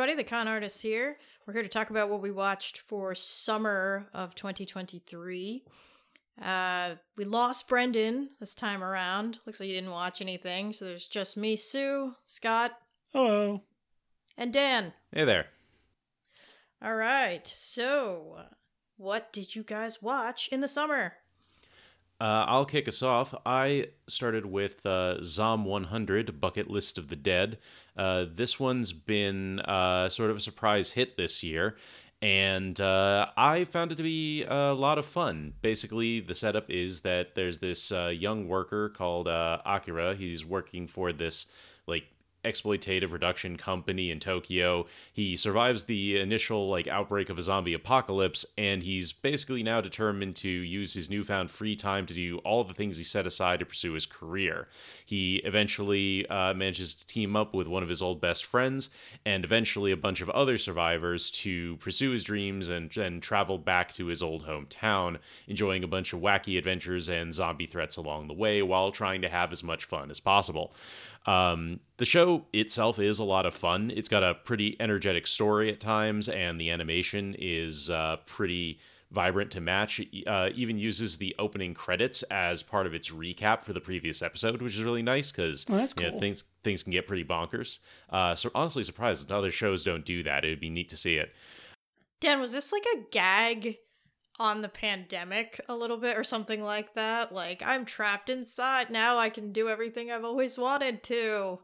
everybody. The Con Artist here. We're here to talk about what we watched for summer of 2023. Uh, we lost Brendan this time around. Looks like he didn't watch anything. So there's just me, Su, Scott, Hello. and Dan. Hey there. All right. So, what did you guys watch in the summer? Uh, I'll kick us off. I started with uh, Zom 100 Bucket List of the Dead. Uh, this one's been uh, sort of a surprise hit this year, and uh, I found it to be a lot of fun. Basically, the setup is that there's this uh, young worker called Akira. He's working for this like exploitative reduction company in Tokyo. He survives the initial like outbreak of a zombie apocalypse and he's basically now determined to use his newfound free time to do all the things he set aside to pursue his career. He eventually uh, manages to team up with one of his old best friends and eventually a bunch of other survivors to pursue his dreams and then travel back to his old hometown, enjoying a bunch of wacky adventures and zombie threats along the way while trying to have as much fun as possible. Um, the show itself is a lot of fun. It's got a pretty energetic story at times, and the animation is uh, pretty vibrant to match. It uh, even uses the opening credits as part of its recap for the previous episode, which is really nice because Oh, that's you know, things things can get pretty bonkers. Uh, so honestly, surprised that other shows don't do that. It would be neat to see it. Dan, was this like a gag on the pandemic a little bit or something like that? Like, I'm trapped inside. Now I can do everything I've always wanted to.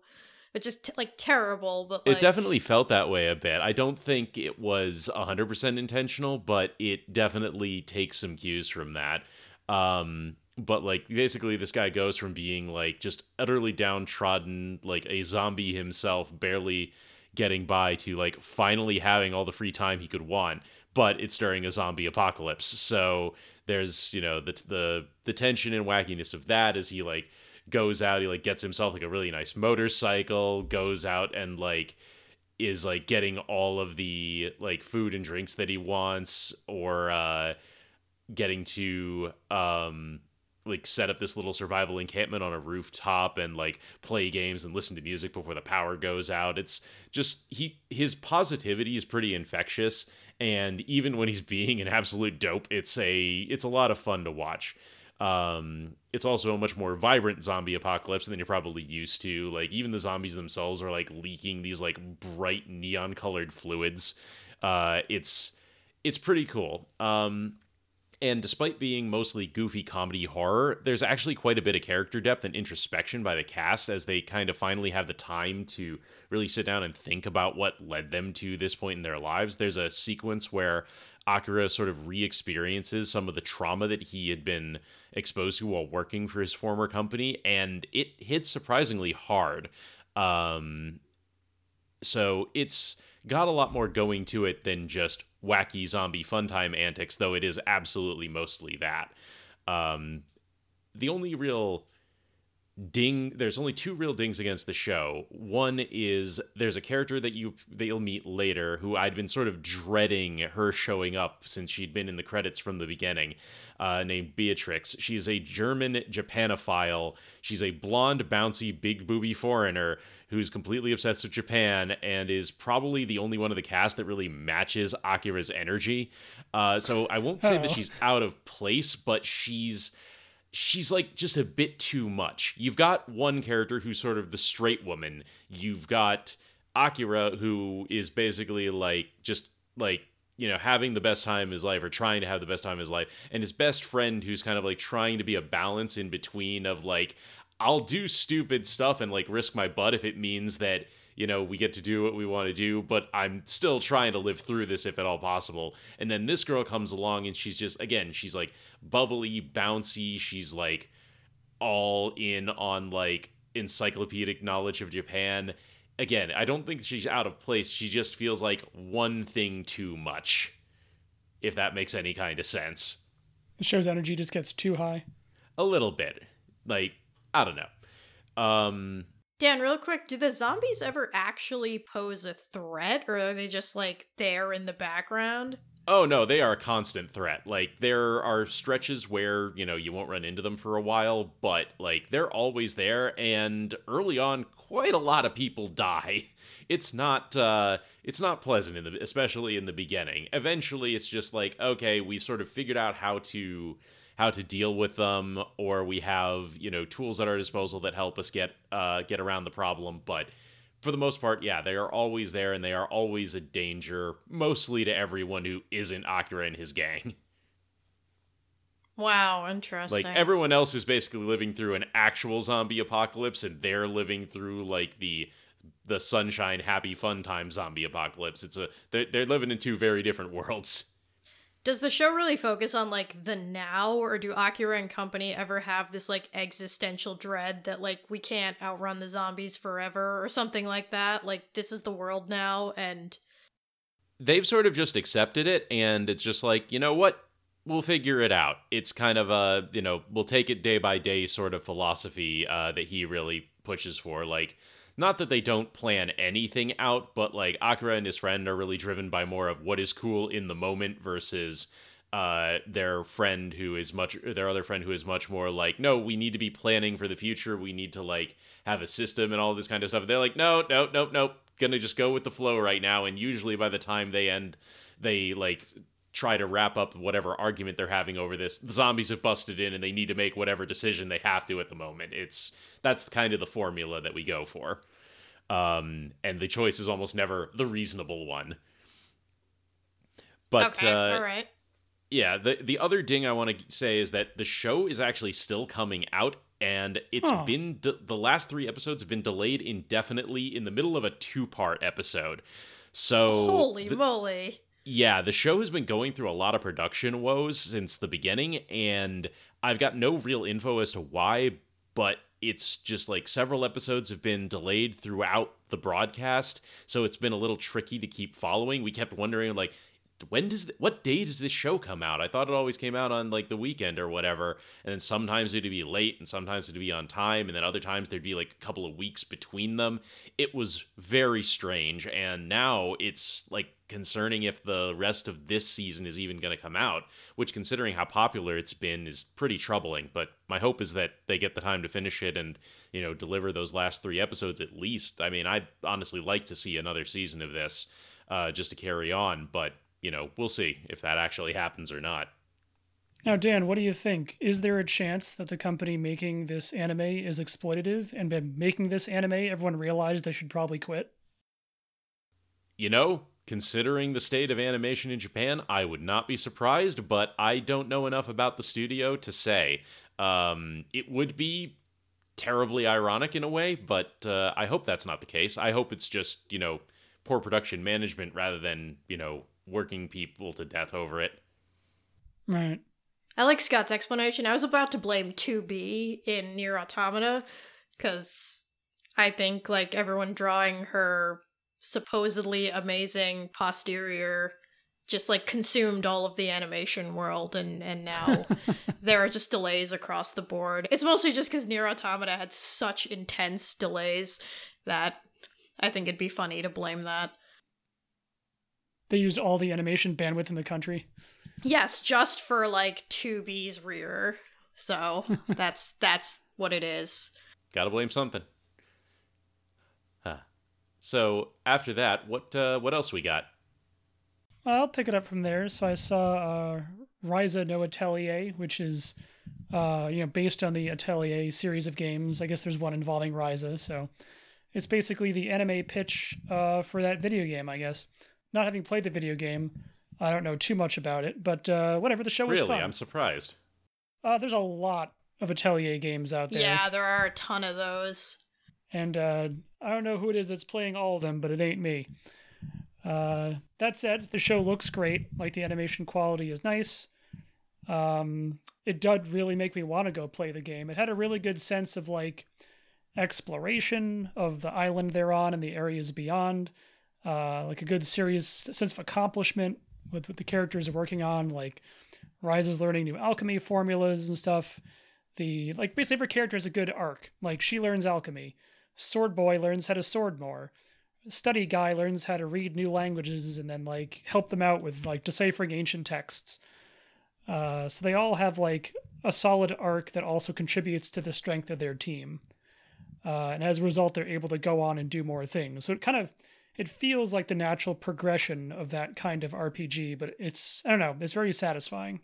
It's just t- like terrible, but like, It definitely felt that way a bit. I don't think it was 100% intentional, but it definitely takes some cues from that. Um, but like basically this guy goes from being like just utterly downtrodden, like a zombie himself, barely getting by to like finally having all the free time he could want, but it's during a zombie apocalypse. So there's, you know, the the the tension and wackiness of that as he like goes out, he like gets himself like a really nice motorcycle, goes out and like is like getting all of the like food and drinks that he wants or uh getting to um like set up this little survival encampment on a rooftop and like play games and listen to music before the power goes out. It's just he his positivity is pretty infectious and even when he's being an absolute dope, it's a it's a lot of fun to watch. Um it's also a much more vibrant zombie apocalypse than you're probably used to. Like even the zombies themselves are like leaking these like bright neon colored fluids. Uh it's it's pretty cool. Um and despite being mostly goofy comedy horror, there's actually quite a bit of character depth and introspection by the cast as they kind of finally have the time to really sit down and think about what led them to this point in their lives. There's a sequence where Akira sort of re experiences some of the trauma that he had been exposed to while working for his former company, and it hits surprisingly hard. Um, so it's got a lot more going to it than just wacky zombie fun time antics, though it is absolutely mostly that. Um, the only real ding there's only two real dings against the show. One is there's a character that you that you'll meet later who i'd been sort of dreading her showing up since she'd been in the credits from the beginning uh, named beatrix. She's a german japanophile. She's a blonde bouncy big booby foreigner who's completely obsessed with japan and is probably the only one of the cast that really matches akira's energy uh, so i won't say that she's out of place but she's she's like just a bit too much. You've got one character who's sort of the straight woman. You've got Akira who is basically like just like you know having the best time of his life or trying to have the best time of his life and his best friend who's kind of like trying to be a balance in between of like I'll do stupid stuff and like risk my butt if it means that you know we get to do what we want to do but i'm still trying to live through this if at all possible. And then this girl comes along and she's just again she's like bubbly bouncy she's like all in on like encyclopedic knowledge of japan. Again i don't think she's out of place. She just feels like one thing too much if that makes any kind of sense. The show's energy just gets too high. a little bit. Like i don't know um Dan, real quick, do the zombies ever actually pose a threat, or are they just like there in the background? Oh no, they are a constant threat. Like there are stretches where, you know, you won't run into them for a while, but like they're always there and early on quite a lot of people die. It's not uh, it's not pleasant in the especially in the beginning. Eventually, it's just like okay, we sort of figured out how to how to deal with them, or we have you know tools at our disposal that help us get uh, get around the problem. But for the most part, yeah, they are always there, and they are always a danger, mostly to everyone who isn't Akira and his gang. Wow, interesting. Like everyone else is basically living through an actual zombie apocalypse, and they're living through like the the sunshine, happy, fun time zombie apocalypse. It's a they're, they're living in two very different worlds. Does the show really focus on like the now, or do Akira and company ever have this like existential dread that like we can't outrun the zombies forever or something like that? Like this is the world now, and they've sort of just accepted it, and it's just like you know what we'll figure it out. It's kind of a, you know, we'll take it day by day sort of philosophy uh, that he really pushes for. Like, not that they don't plan anything out, but like Akira and his friend are really driven by more of what is cool in the moment versus uh, their friend who is much, their other friend who is much more like, no, we need to be planning for the future. We need to like have a system and all this kind of stuff. They're like, no, no, no, no, gonna just go with the flow right now. And usually by the time they end, they like try to wrap up whatever argument they're having over this. The zombies have busted in and they need to make whatever decision they have to at the moment. It's that's kind of the formula that we go for. Um, and the choice is almost never the reasonable one. But okay, uh, all right. Yeah, the the other ding I want to say is that the show is actually still coming out and it's Huh. been de- the last 3 episodes have been delayed indefinitely in the middle of a two-part episode. So Holy the- moly! Yeah, the show has been going through a lot of production woes since the beginning, and I've got no real info as to why, but it's just like several episodes have been delayed throughout the broadcast, so it's been a little tricky to keep following. We kept wondering, like, when does what day does this show come out? I thought it always came out on like the weekend or whatever, and then sometimes it'd be late, and sometimes it'd be on time, and then other times there'd be like a couple of weeks between them. It was very strange, and now it's like concerning if the rest of this season is even going to come out, which considering how popular it's been is pretty troubling. But my hope is that they get the time to finish it and, you know, deliver those last three episodes at least. I mean, I'd honestly like to see another season of this uh, just to carry on, but, you know, we'll see if that actually happens or not. Now, Dan, what do you think? Is there a chance that the company making this anime is exploitative and by making this anime, everyone realized they should probably quit? You know, considering the state of animation in Japan, I would not be surprised, but I don't know enough about the studio to say. Um, it would be terribly ironic in a way, but uh, I hope that's not the case. I hope it's just, you know, poor production management rather than, you know, working people to death over it. Right. I like Scott's explanation. I was about to blame 2B in Nier Automata because I think like everyone drawing her supposedly amazing posterior just like consumed all of the animation world and and now there are just delays across the board. It's mostly just because Nier Automata had such intense delays that I think it'd be funny to blame that. They used all the animation bandwidth in the country. Yes, just for like 2B's rear. So that's that's what it is. Gotta blame something. Huh. So after that, what uh, what else we got? I'll pick it up from there. So I saw uh, Ryza no Atelier, which is uh, you know based on the Atelier series of games. I guess there's one involving Ryza, so it's basically the anime pitch uh, for that video game. I guess not having played the video game, I don't know too much about it, but uh, whatever. The show was Really, fun. I'm surprised. Uh, there's a lot of Atelier games out there. Yeah, there are a ton of those. and uh, I don't know who it is that's playing all of them, but it ain't me. Uh, that said, the show looks great. Like the animation quality is nice. Um, it did really make me want to go play the game. It had a really good sense of like exploration of the island they're on and the areas beyond. Uh, like a good serious sense of accomplishment with what the characters are working on. Like Ryza is learning new alchemy formulas and stuff. The like basically every character has a good arc. Like she learns alchemy. Sword boy learns how to sword more. Study guy learns how to read new languages and then like help them out with like deciphering ancient texts. Uh, so they all have like a solid arc that also contributes to the strength of their team. uh, and as a result, they're able to go on and do more things. So it kind of it feels like the natural progression of that kind of RPG, but it's I don't know, it's very satisfying.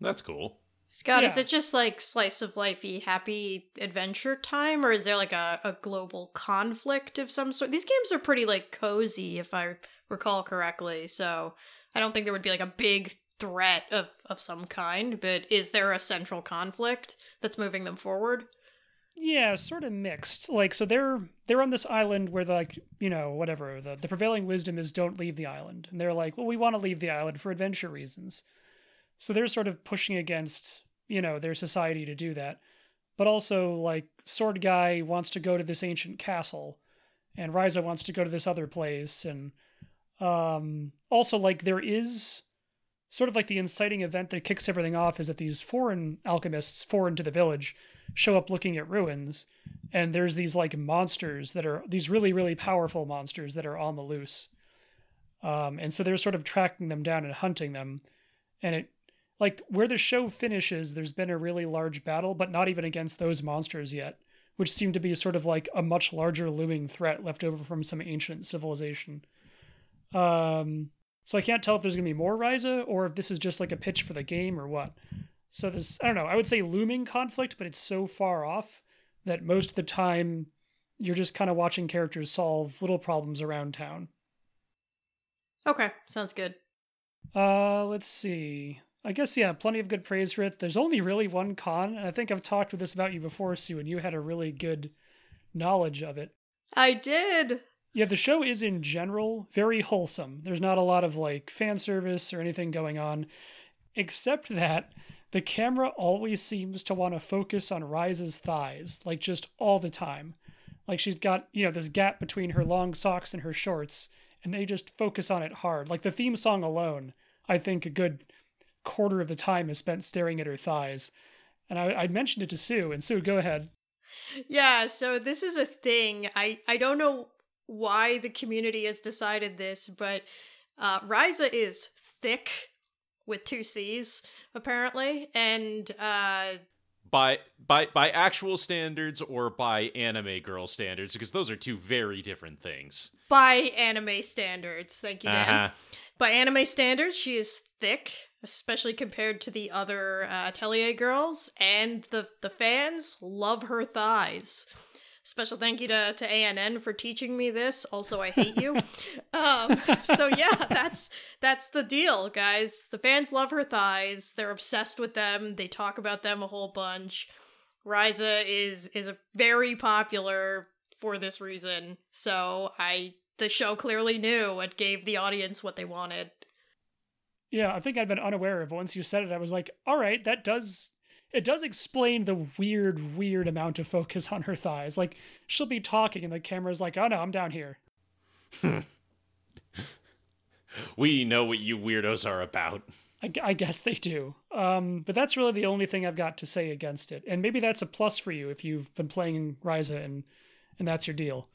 That's cool. Scott, is it just like slice of lifey happy adventure time, or is there like a, a global conflict of some sort? These games are pretty like cozy, if I recall correctly. So I don't think there would be like a big threat of of some kind. But is there a central conflict that's moving them forward? Yeah, sort of mixed. Like so they're they're on this island where like, you know, whatever, the, the prevailing wisdom is don't leave the island. And they're like, well, we want to leave the island for adventure reasons. So they're sort of pushing against, you know, their society to do that. But also like Sword Guy wants to go to this ancient castle and Ryza wants to go to this other place and um also like there is sort of like the inciting event that kicks everything off is that these foreign alchemists foreign to the village show up looking at ruins and there's these like monsters that are these really really powerful monsters that are on the loose. Um, and so they're sort of tracking them down and hunting them. And it like where the show finishes there's been a really large battle but not even against those monsters yet which seem to be sort of like a much larger looming threat left over from some ancient civilization. Um, so i can't tell if there's going to be more ryza or if this is just like a pitch for the game or what so there's I don't know, I would say looming conflict, but it's so far off that most of the time you're just kind of watching characters solve little problems around town. Okay, sounds good. Uh let's see. I guess yeah, plenty of good praise for it. There's only really one con, and I think I've talked with this about you before, Su, and you had a really good knowledge of it. I did. Yeah, the show is in general very wholesome. There's not a lot of like fan service or anything going on, except that the camera always seems to want to focus on Ryza's thighs, like just all the time. Like she's got, you know, this gap between her long socks and her shorts, and they just focus on it hard. Like the theme song alone, I think a good quarter of the time is spent staring at her thighs. And I, I mentioned it to Su, and Su, go ahead. Yeah, so this is a thing. I I don't know why the community has decided this, but uh Ryza is thick with two C's apparently, and uh By by by actual standards or by anime girl standards, because those are two very different things. by anime standards, thank you, Dan. Uh-huh. By anime standards, she is thick, especially compared to the other uh, Atelier girls, and the the fans love her thighs. Special thank you to to ANN for teaching me this. Also, I hate you. um, so yeah, that's that's the deal, guys. The fans love her thighs. They're obsessed with them. They talk about them a whole bunch. Ryza is is a very popular for this reason. So I the show clearly knew and gave the audience what they wanted. Yeah, I think I'd been unaware of. Once you said it, I was like, all right, that does it does explain the weird, weird amount of focus on her thighs. Like she'll be talking and the camera's like, oh no, I'm down here. We know what you weirdos are about. I, I guess they do. Um, but that's really the only thing I've got to say against it. And maybe that's a plus for you if you've been playing Ryza and and that's your deal.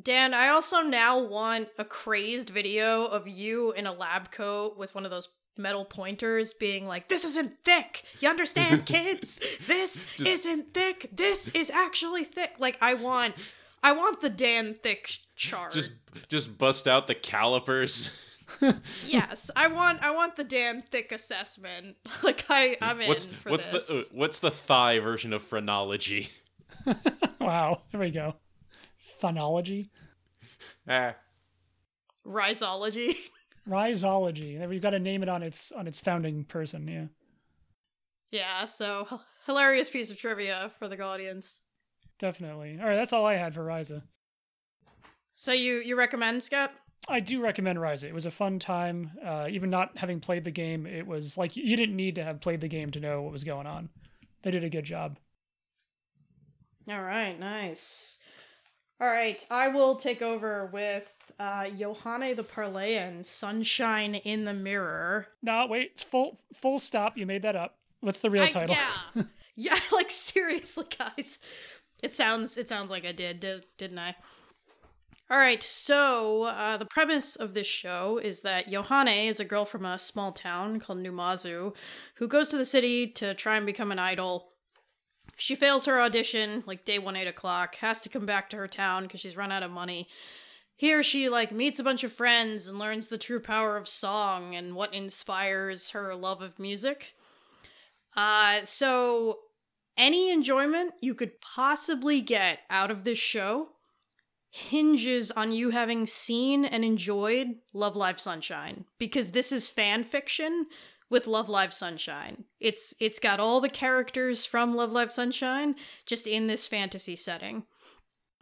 Dan, I also now want a crazed video of you in a lab coat with one of those metal pointers being like, This isn't thick. You understand, kids? This Just- isn't thick. This is actually thick. Like I want I want the Dan thick chart. Just just bust out the calipers. yes. I want I want the Dan thick assessment. Like I, I'm in what's for what's this. the uh, what's the thigh version of phrenology? wow, there we go. Phonology, Ah. Rhizology. Rhizology. We've got to name it on its on its founding person. Yeah, yeah, so h- hilarious piece of trivia for the audience. definitely. All right, that's all I had for Ryza. So you you recommend Scott? I do recommend Ryza. It was a fun time. Uh, even not having played the game, it was like you didn't need to have played the game to know what was going on. They did a good job. All right, nice. All right, I will take over with uh Yohane the Parhelion, Sunshine in the Mirror. No, wait, it's full full stop. You made that up. What's the real I- title? yeah. yeah, like seriously, guys. It sounds it sounds like I did, did didn't I? All right, so uh, the premise of this show is that Yohane is a girl from a small town called Numazu who goes to the city to try and become an idol. She fails her audition, like day one, eight o'clock, has to come back to her town because she's run out of money. Here she like meets a bunch of friends and learns the true power of song and what inspires her love of music. Uh so any enjoyment you could possibly get out of this show hinges on you having seen and enjoyed Love Live Sunshine because this is fan fiction with Love Live Sunshine. It's it's got all the characters from Love Live Sunshine just in this fantasy setting.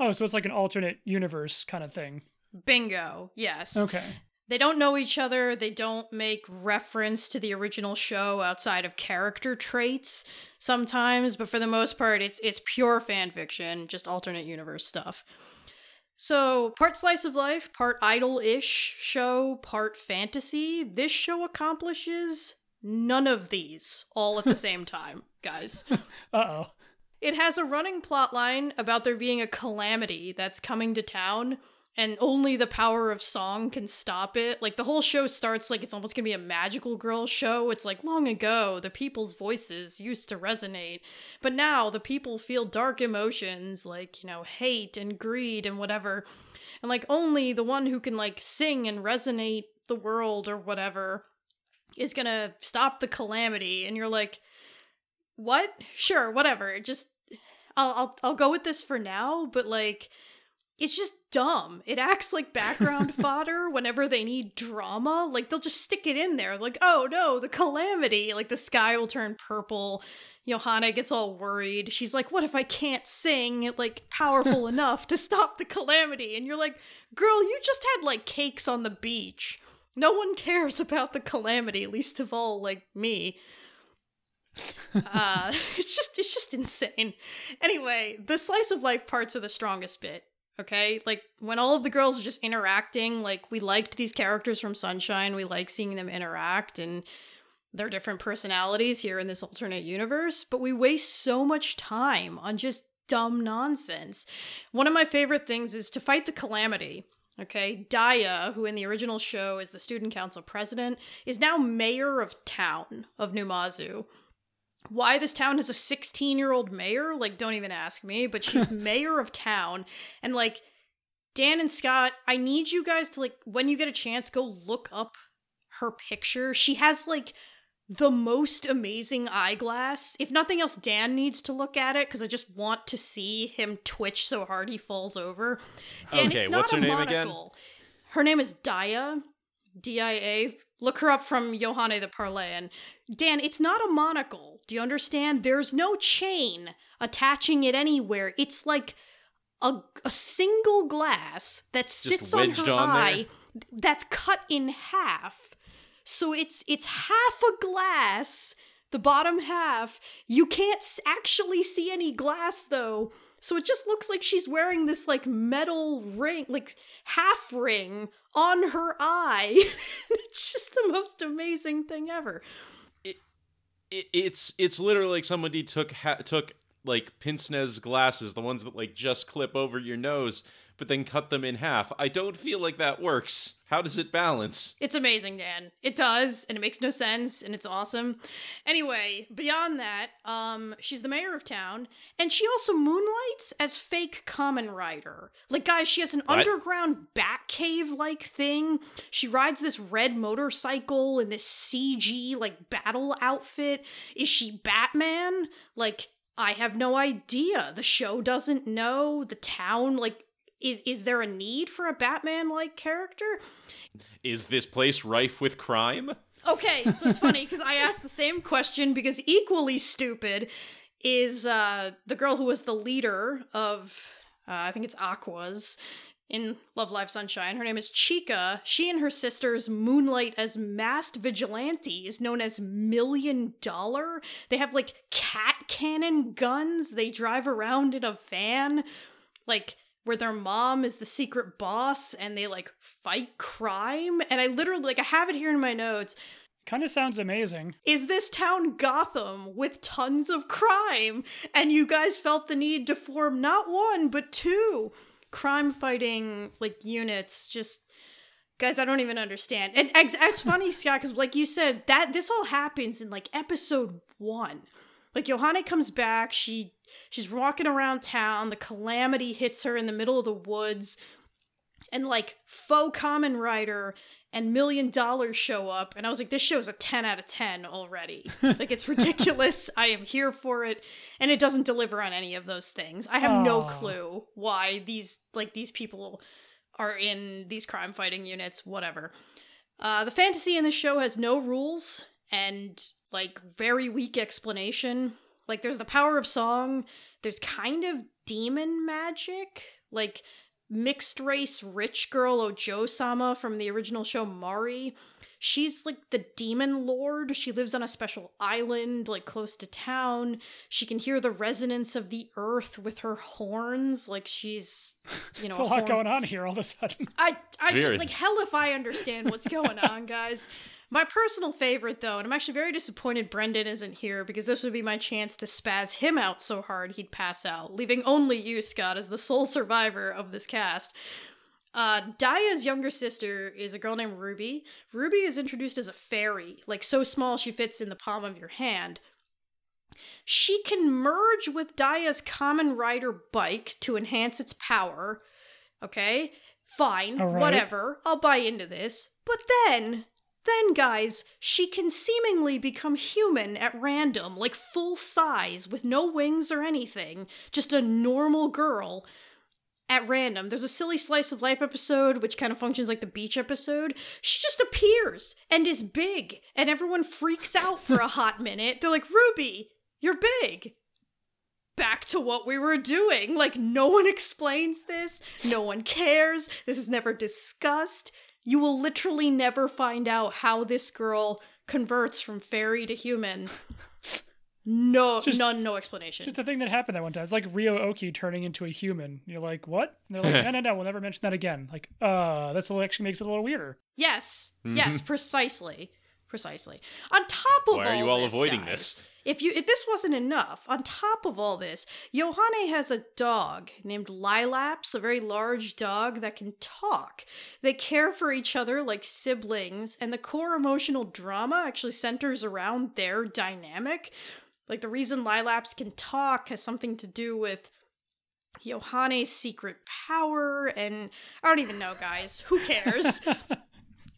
Oh, so it's like an alternate universe kind of thing. Bingo. Yes. Okay. They don't know each other. They don't make reference to the original show outside of character traits sometimes, but for the most part it's it's pure fan fiction, just alternate universe stuff. So, part slice of life, part idol-ish show, part fantasy. This show accomplishes none of these all at the same time, guys. Uh oh. It has a running plot line about there being a calamity that's coming to town, and only the power of song can stop it. Like, the whole show starts like it's almost gonna be a magical girl show. It's like long ago, the people's voices used to resonate, but now the people feel dark emotions like, you know, hate and greed and whatever. And like, only the one who can like sing and resonate the world or whatever is gonna stop the calamity. And you're like, what? Sure, whatever. Just I'll I'll I'll go with this for now, but like it's just dumb. It acts like background fodder whenever they need drama. Like they'll just stick it in there. Like, oh no, the calamity. Like the sky will turn purple. Yohane gets all worried. She's like, what if I can't sing like powerful enough to stop the calamity? And you're like, girl, you just had like cakes on the beach. No one cares about the calamity, least of all like me uh it's just it's just insane. Anyway the slice of life parts are the strongest bit okay? Like when all of the girls are just interacting like we liked these characters from sunshine we like seeing them interact and their different personalities here in this alternate universe but we waste so much time on just dumb nonsense. One of my favorite things is to fight the calamity Okay, Dia, who in the original show is the student council president, is now mayor of town of Numazu why this town has a 16 year old mayor? Like don't even ask me but she's mayor of town. And like dan and scott i need you guys to like when you get a chance go look up her picture. She has like the most amazing eyeglass. If nothing else dan needs to look at it because i just want to see him twitch so hard he falls over. Dan, Okay, it's not what's a her name again? monocle. her name is dia d-i-a look her up from Yohane the Parhelion Dan, it's not a monocle. Do you understand? There's no chain attaching it anywhere. It's like a, a single glass that sits on her on there? eye that's cut in half. So it's it's half a glass, the bottom half. You can't actually see any glass though. So it just looks like she's wearing this like metal ring, like half ring on her eye. it's just the most amazing thing ever. it, it's it's literally like somebody took ha- took like pince-nez glasses, the ones that like just clip over your nose, but then cut them in half. I don't feel like that works. How does it balance? It's amazing, Dan. It does, and it makes no sense, and it's awesome. Anyway, beyond that, um, she's the mayor of town, and she also moonlights as fake Kamen Rider. Like, guys, she has an What? underground bat cave like thing. She rides this red motorcycle in this CG like battle outfit. Is she Batman? Like, I have no idea. The show doesn't know. The town, like, is is there a need for a Batman like character? Is this place rife with crime? Okay, so it's funny because I asked the same question because equally stupid is uh, the girl who was the leader of, uh, I think it's Aqours in Love Live Sunshine. Her name is Chika. She and her sisters moonlight as masked vigilantes known as Million Dollar. They have like cat cannon guns. They drive around in a van, like where their mom is the secret boss and they like fight crime. And I literally, like, I have it here in my notes. Kind of sounds amazing. Is this town Gotham with tons of crime? And you guys felt the need to form not one, but two crime fighting, like, units. Just. Guys, I don't even understand. And it's, it's funny, Scott, because like you said, that this all happens in like episode one. Like Yohane comes back, she she's walking around town, the calamity hits her in the middle of the woods, and like faux Kamen Rider and million dollars show up and i was like this show's a 10 out of 10 already. Like it's ridiculous. I am here for it. And it doesn't deliver on any of those things. I have no clue why these like these people are in these crime fighting units whatever. Uh the fantasy in the show has no rules and like very weak explanation like there's the power of song there's kind of demon magic like mixed race rich girl Ojo Sama from the original show Mari. She's like the demon lord. She lives on a special island, like close to town. She can hear the resonance of the earth with her horns. Like she's, you know, There's a a lot horn- going on here all of a sudden. I, I just, like hell if I understand what's going on, guys. My personal favorite, though, and I'm actually very disappointed Brendan isn't here because this would be my chance to spaz him out so hard he'd pass out, leaving only you, Scott, as the sole survivor of this cast. Uh, Dia's younger sister is a girl named Ruby. Ruby is introduced as a fairy, like so small she fits in the palm of your hand. She can merge with Dia's Kamen Rider bike to enhance its power. Okay, fine, right. whatever. I'll buy into this. But then, then, guys, she can seemingly become human at random, like full size, with no wings or anything, just a normal girl at random. There's a silly slice of life episode, which kind of functions like the beach episode. She just appears and is big, and everyone freaks out for a hot minute. They're like, Ruby, you're big. Back to what we were doing. Like, no one explains this. No one cares. This is never discussed. You will literally never find out how this girl converts from fairy to human. No, Just- none, no explanation. Just the thing that happened that one time. It's like Ryo-Ohki turning into a human. You're like, what? And they're like, no, no, no, we'll never mention that again. Like, uh, that's actually makes it a little weirder. Yes, Mhm. yes, precisely, precisely. On top of Why all are you all this, avoiding guys, this? If you if this wasn't enough, on top of all this, Yohane has a dog named Lailaps, a very large dog that can talk. They care for each other like siblings, and the core emotional drama actually centers around their dynamic. Like the reason Lailaps can talk has something to do with Yohane's secret power, and I don't even know, guys. Who cares?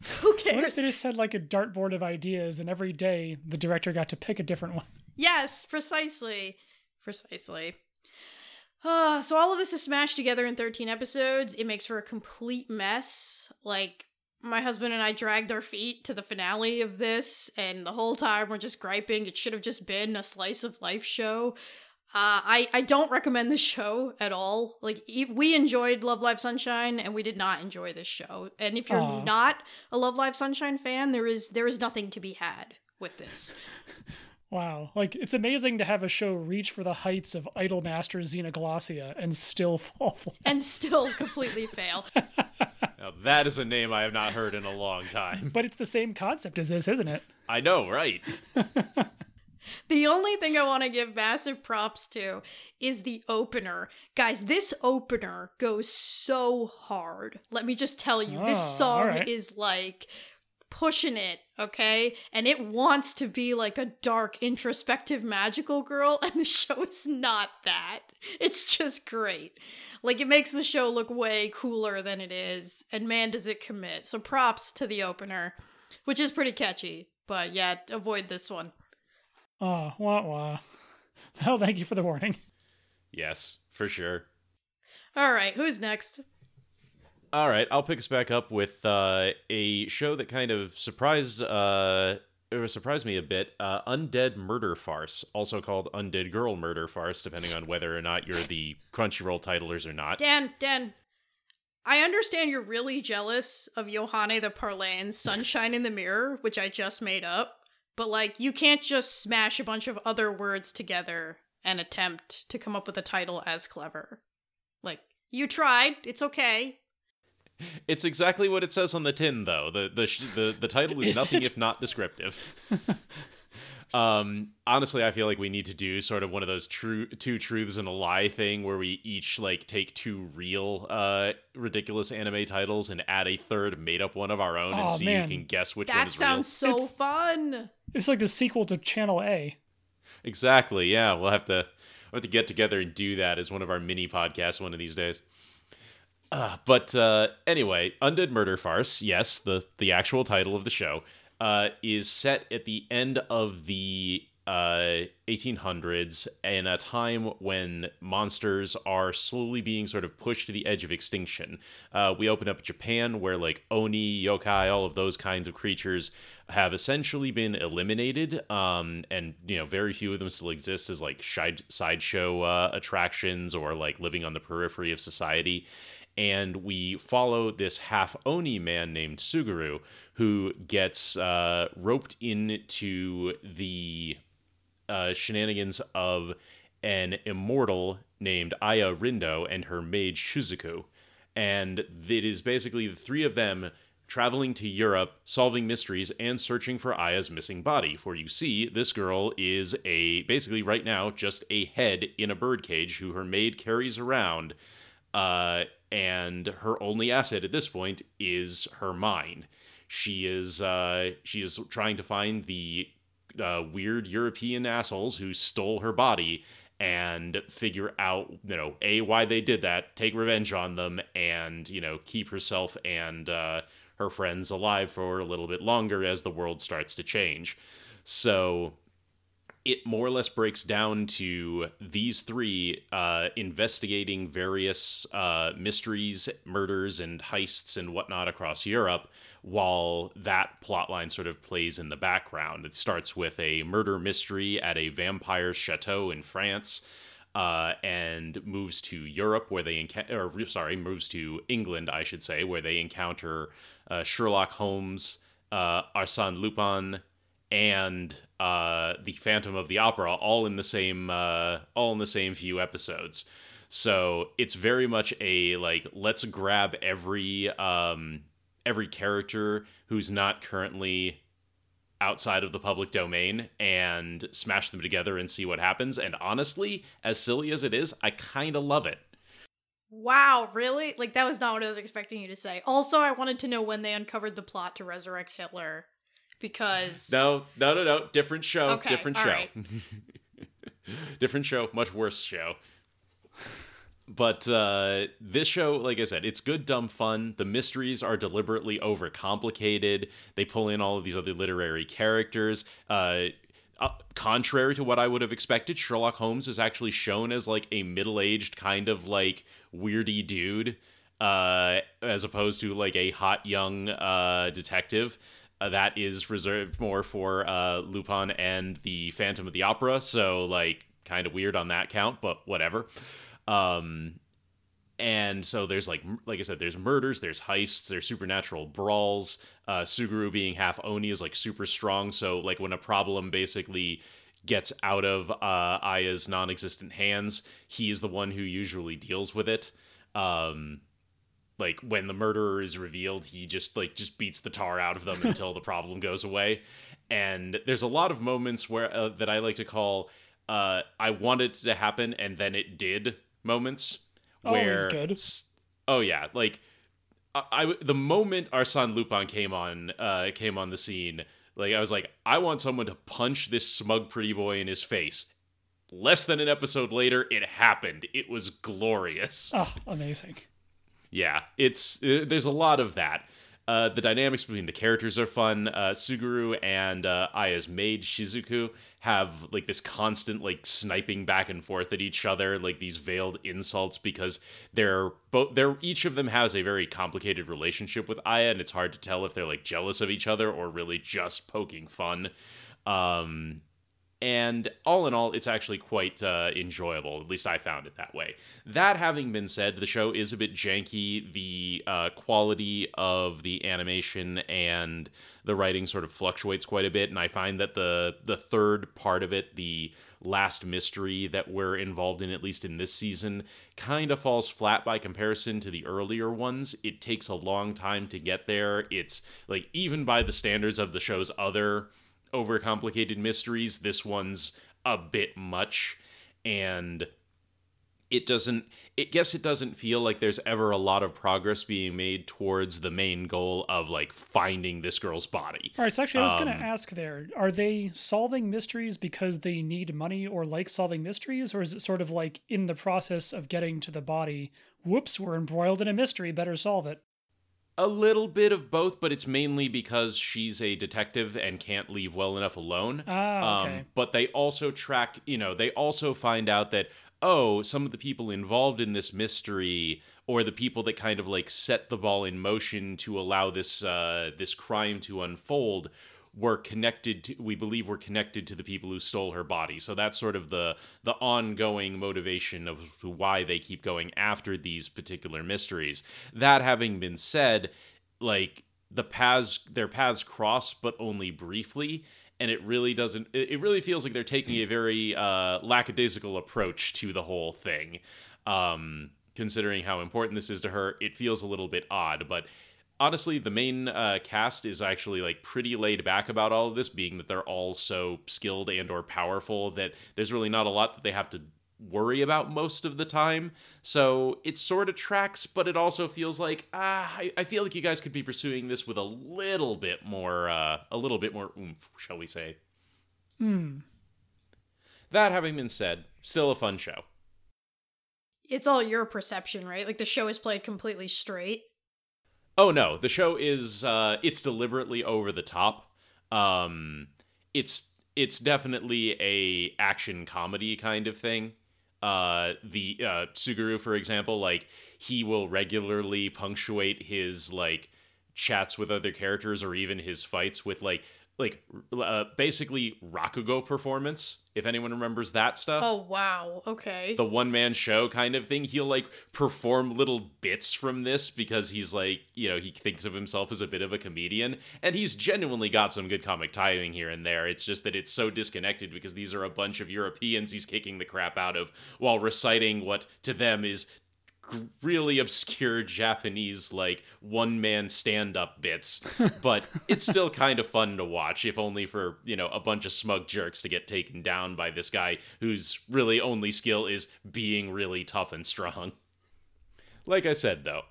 Who What if cares? they just had like a dartboard of ideas and every day the director got to pick a different one? Yes, precisely. Precisely. Uh, so all of this is smashed together in 13 episodes. It makes for a complete mess. Like, my husband and I dragged our feet to the finale of this, and the whole time we're just griping. It should have just been a slice of life show. Uh, I, I don't recommend this show at all. Like, e- we enjoyed Love Live Sunshine, and we did not enjoy this show. And if you're Aw. not a Love Live Sunshine fan, there is there is nothing to be had with this. Wow. Like, it's amazing to have a show reach for the heights of Idolmaster Xenoglossia and still fall flat. and still completely fail. Now, that is a name I have not heard in a long time. But it's the same concept as this, isn't it? I know, right? The only thing I want to give massive props to is the opener. Guys, this opener goes so hard. Let me just tell you, this Oh, song alright. is like pushing it, okay? And it wants to be like a dark, introspective, magical girl, and the show is not that. It's just great. Like, it makes the show look way cooler than it is, and man, does it commit. So, props to the opener, which is pretty catchy. But yeah, avoid this one. Oh, wah wah. Well, thank you for the warning. Yes, for sure. All right, who's next? All right, I'll pick us back up with uh, a show that kind of surprised uh, surprised me a bit. Uh, Undead Murder Farce, also called Undead Girl Murder Farce, depending on whether or not you're the Crunchyroll titlers or not. Dan, Dan, I understand you're really jealous of Yohane the Parhelion's Sunshine in the Mirror, which I just made up, but like you can't just smash a bunch of other words together and attempt to come up with a title as clever. Like, you tried, it's okay. It's exactly what it says on the tin, though. the the sh- the, the title is, Is nothing it? if not descriptive. um, honestly, I feel like we need to do sort of one of those true two truths and a lie thing, where we each like take two real uh ridiculous anime titles and add a third made up one of our own, and Aw, see man. who can guess which one That is sounds so It's- fun. It's like the sequel to Channel A. exactly. Yeah, we'll have to we'll have to get together and do that as one of our mini podcasts one of these days. Uh, but uh, anyway, Undead Murder Farce, yes, the the actual title of the show, uh, is set at the end of the uh, 1800s in a time when monsters are slowly being sort of pushed to the edge of extinction. Uh, we open up Japan, where like oni, yokai, all of those kinds of creatures have essentially been eliminated, um, and you know very few of them still exist as like sideshow uh, attractions or like living on the periphery of society and we follow this half Oni man named Suguru who gets uh, roped into the uh, shenanigans of an immortal named Aya Rindo and her maid Shizuku. And it is basically the three of them traveling to Europe, solving mysteries, and searching for Aya's missing body. For you see, this girl is a basically right now just a head in a birdcage who her maid carries around. Uh, and her only asset at this point is her mind. She is uh, she is trying to find the uh, weird European assholes who stole her body and figure out you know a why they did that, take revenge on them, and you know keep herself and uh, her friends alive for a little bit longer as the world starts to change. So it more or less breaks down to these three uh, investigating various uh, mysteries, murders, and heists and whatnot across Europe, while that plotline sort of plays in the background. It starts with a murder mystery at a vampire chateau in France. Uh, and moves to Europe, where they encounter, or sorry, moves to England, I should say, where they encounter uh, Sherlock Holmes, uh, Arsène Lupin, and uh, the Phantom of the Opera all in the same uh, all in the same few episodes. So it's very much a like let's grab every um, every character who's not currently outside of the public domain and smash them together and see what happens. And honestly, as silly as it is, I kind of love it. Wow, really? Like that was not what I was expecting you to say. Also, I wanted to know when they uncovered the plot to resurrect Hitler because no, no, no, no, different show, okay, different show, right. different show, much worse show. But uh, this show, like I said, it's good, dumb fun. The mysteries are deliberately overcomplicated. They pull in all of these other literary characters. Uh, uh, contrary to what I would have expected, Sherlock Holmes is actually shown as like a middle-aged kind of like weirdy dude, uh, as opposed to like a hot young uh, detective uh, that is reserved more for uh, Lupin and the Phantom of the Opera. So like kind of weird on that count, but whatever. Um, and so there's like like I said, there's murders, there's heists, there's supernatural brawls. Uh, Suguru being half Oni is like super strong. So like when a problem basically gets out of uh, Aya's non-existent hands, he is the one who usually deals with it. Um, like when the murderer is revealed he just like just beats the tar out of them until the problem goes away. And there's a lot of moments where uh, that i like to call uh i wanted to happen and then it did moments where good. oh yeah like I, I the moment arsène lupin came on uh came on the scene like i was like i want someone to punch this smug pretty boy in his face. Less than an episode later it happened. It was glorious. Oh amazing yeah, it's uh, there's a lot of that. Uh, the dynamics between the characters are fun. Uh, Suguru and uh, Aya's maid Shizuku have like this constant like sniping back and forth at each other, like these veiled insults because they're both they're each of them has a very complicated relationship with Aya, and it's hard to tell if they're like jealous of each other or really just poking fun. Um, and all in all, it's actually quite uh, enjoyable. At least I found it that way. That having been said, the show is a bit janky. The uh, quality of the animation and the writing sort of fluctuates quite a bit, and I find that the the third part of it, the last mystery that we're involved in, at least in this season, kind of falls flat by comparison to the earlier ones. It takes a long time to get there. It's like even by the standards of the show's other overcomplicated mysteries. This one's a bit much, and it doesn't it guess it doesn't feel like there's ever a lot of progress being made towards the main goal of like finding this girl's body. All right, so actually, I was going Um, to ask there: Are they solving mysteries because they need money or like solving mysteries, or is it sort of like in the process of getting to the body? Whoops, we're embroiled in a mystery. Better solve it. A little bit of both, but it's mainly because she's a detective and can't leave well enough alone. Ah, okay. Um, but they also track, you know, they also find out that, oh, some of the people involved in this mystery or the people that kind of like set the ball in motion to allow this uh, this crime to unfold were connected to we believe were connected to the people who stole her body. So that's sort of the the ongoing motivation of why they keep going after these particular mysteries. That having been said like the paths their paths cross but only briefly and it really doesn't it really feels like they're taking a very uh lackadaisical approach to the whole thing. Um considering how important this is to her it feels a little bit odd but honestly the main uh, cast is actually like pretty laid back about all of this being that they're all so skilled and or powerful that there's really not a lot that they have to worry about most of the time so it sort of tracks but it also feels like ah I, I feel like you guys could be pursuing this with a little bit more uh, a little bit more oomph shall we say Hmm. that having been said still a fun show It's all your perception, right? Like the show is played completely straight. Oh no, the show is uh it's deliberately over the top. Um it's it's definitely a action comedy kind of thing. Uh the uh Tsugaru for example, like he will regularly punctuate his like chats with other characters or even his fights with like like uh, basically Rakugo performance if anyone remembers that stuff Oh wow. Okay. the one man show kind of thing. He'll like perform little bits from this because he's like, you know, he thinks of himself as a bit of a comedian. And he's genuinely got some good comic timing here and there. It's just that it's so disconnected because these are a bunch of Europeans he's kicking the crap out of while reciting what to them is really obscure Japanese like one man stand up bits, but it's still kind of fun to watch, if only for, you know, a bunch of smug jerks to get taken down by this guy whose really only skill is being really tough and strong. Like I said though,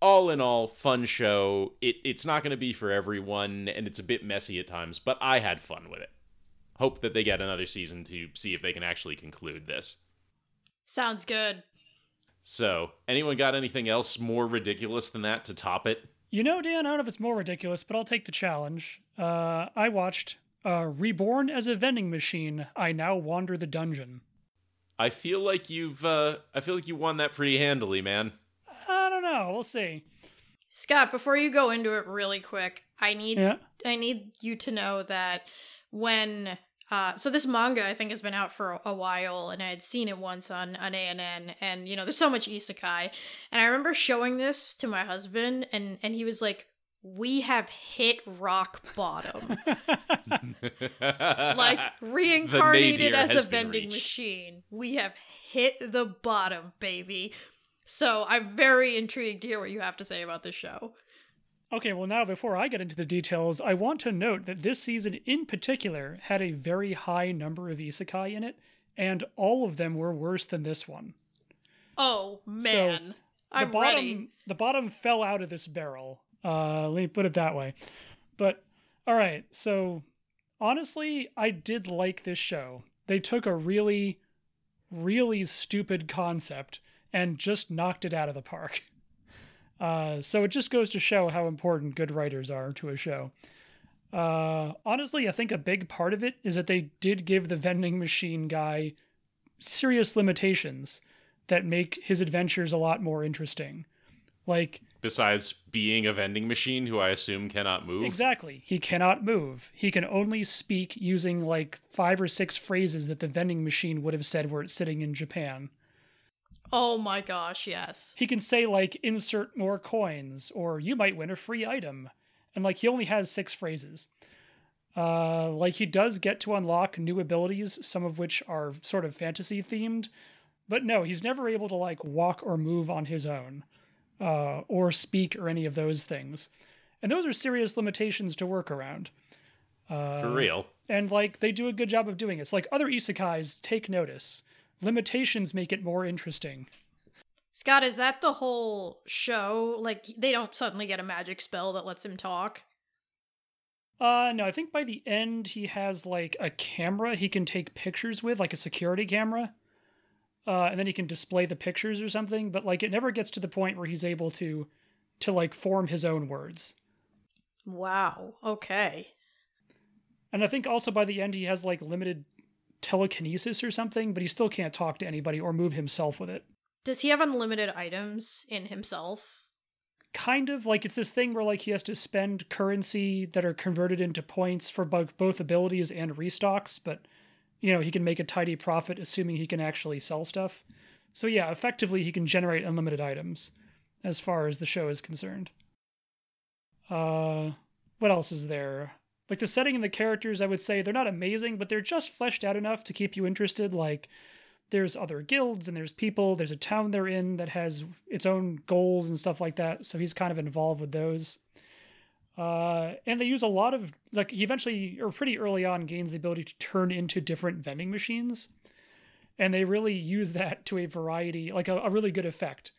all in all, fun show. It it's not going to be for everyone and it's a bit messy at times, but I had fun with it. Hope that they get another season to see if they can actually conclude this. Sounds good. So, anyone got anything else more ridiculous than that to top it? You know, Dan, I don't know if it's more ridiculous, but I'll take the challenge. Uh, I watched uh, Reborn as a Vending Machine. I now wander the dungeon. I feel like you've uh I feel like you won that pretty handily, man. I don't know. We'll see. Scott, before you go into it really quick, I need Yeah. I need you to know that when uh so this manga I think has been out for a, a while and I had seen it once on on ANN and you know there's so much isekai. And I remember showing this to my husband and and he was like we have hit rock bottom. Like reincarnated as a vending reached. machine. We have hit the bottom baby. So I'm very intrigued to hear what you have to say about this show Okay, well, now before I get into the details, I want to note that this season in particular had a very high number of isekai in it, and all of them were worse than this one. oh man the I'm bottom, ready The bottom fell out of this barrel. Uh, let me put it that way. But all right, so honestly, I did like this show. They took a really, really stupid concept and just knocked it out of the park. Uh, so it just goes to show how important good writers are to a show. Uh, honestly, I think a big part of it is that they did give the vending machine guy serious limitations that make his adventures a lot more interesting. Like, Besides being a vending machine who I assume cannot move. exactly, he cannot move. He can only speak using like five or six phrases that the vending machine would have said were it sitting in Japan. Oh my gosh, yes. He can say like insert more coins or you might win a free item. And like he only has six phrases. Uh like he does get to unlock new abilities, some of which are sort of fantasy themed, but no, he's never able to like walk or move on his own. Uh or speak or any of those things. And those are serious limitations to work around. Uh, For real. and like they do a good job of doing it. It's like other isekais take notice. Limitations make it more interesting. Scott, is that the whole show? Like, they don't suddenly get a magic spell that lets him talk? Uh, no, I think by the end he has like a camera he can take pictures with, like a security camera. Uh, and then he can display the pictures or something, but like it never gets to the point where he's able to to like form his own words. Wow. Okay. And I think also by the end he has like limited telekinesis or something, but he still can't talk to anybody or move himself with it. Does he have unlimited items in himself? Kind of like it's this thing where like he has to spend currency that are converted into points for both abilities and restocks, but you know, he can make a tidy profit assuming he can actually sell stuff. So yeah, effectively he can generate unlimited items as far as the show is concerned. Uh what else is there? Like the setting and the characters, I would say they're not amazing, but they're just fleshed out enough to keep you interested. Like there's other guilds and there's people, there's a town they're in that has its own goals and stuff like that. So he's kind of involved with those. Uh, and they use a lot of like he eventually or pretty early on gains the ability to turn into different vending machines, and they really use that to a variety, like a, a really good effect.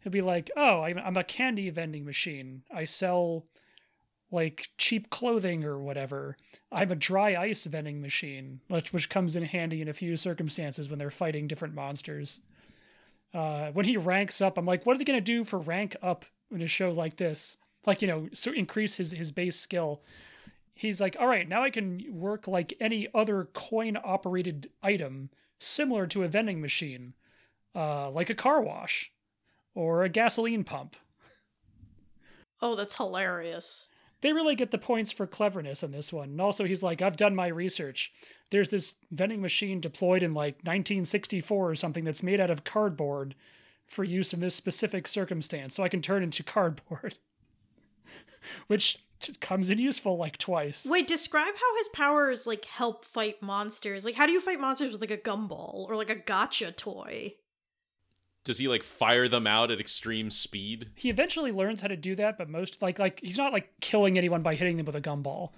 He'll be like, "Oh, I'm, I'm a candy vending machine. I sell like cheap clothing or whatever. I'm a dry ice vending machine, which which comes in handy in a few circumstances when they're fighting different monsters. Uh, when he ranks up, I'm like, what are they gonna do for rank up in a show like this? Like you know, so increase his his base skill. He's like, all right, now I can work like any other coin operated item similar to a vending machine, uh, like a car wash or a gasoline pump. Oh, that's hilarious they really get the points for cleverness in this one. And also, he's like, I've done my research. There's this vending machine deployed in like 1964 or something that's made out of cardboard for use in this specific circumstance, so I can turn into cardboard. Which t- comes in useful like twice. Wait, describe how his powers like help fight monsters. Like, how do you fight monsters with like a gumball or like a gotcha toy? Does he like fire them out at extreme speed? He eventually learns how to do that, but most like like he's not like killing anyone by hitting them with a gumball.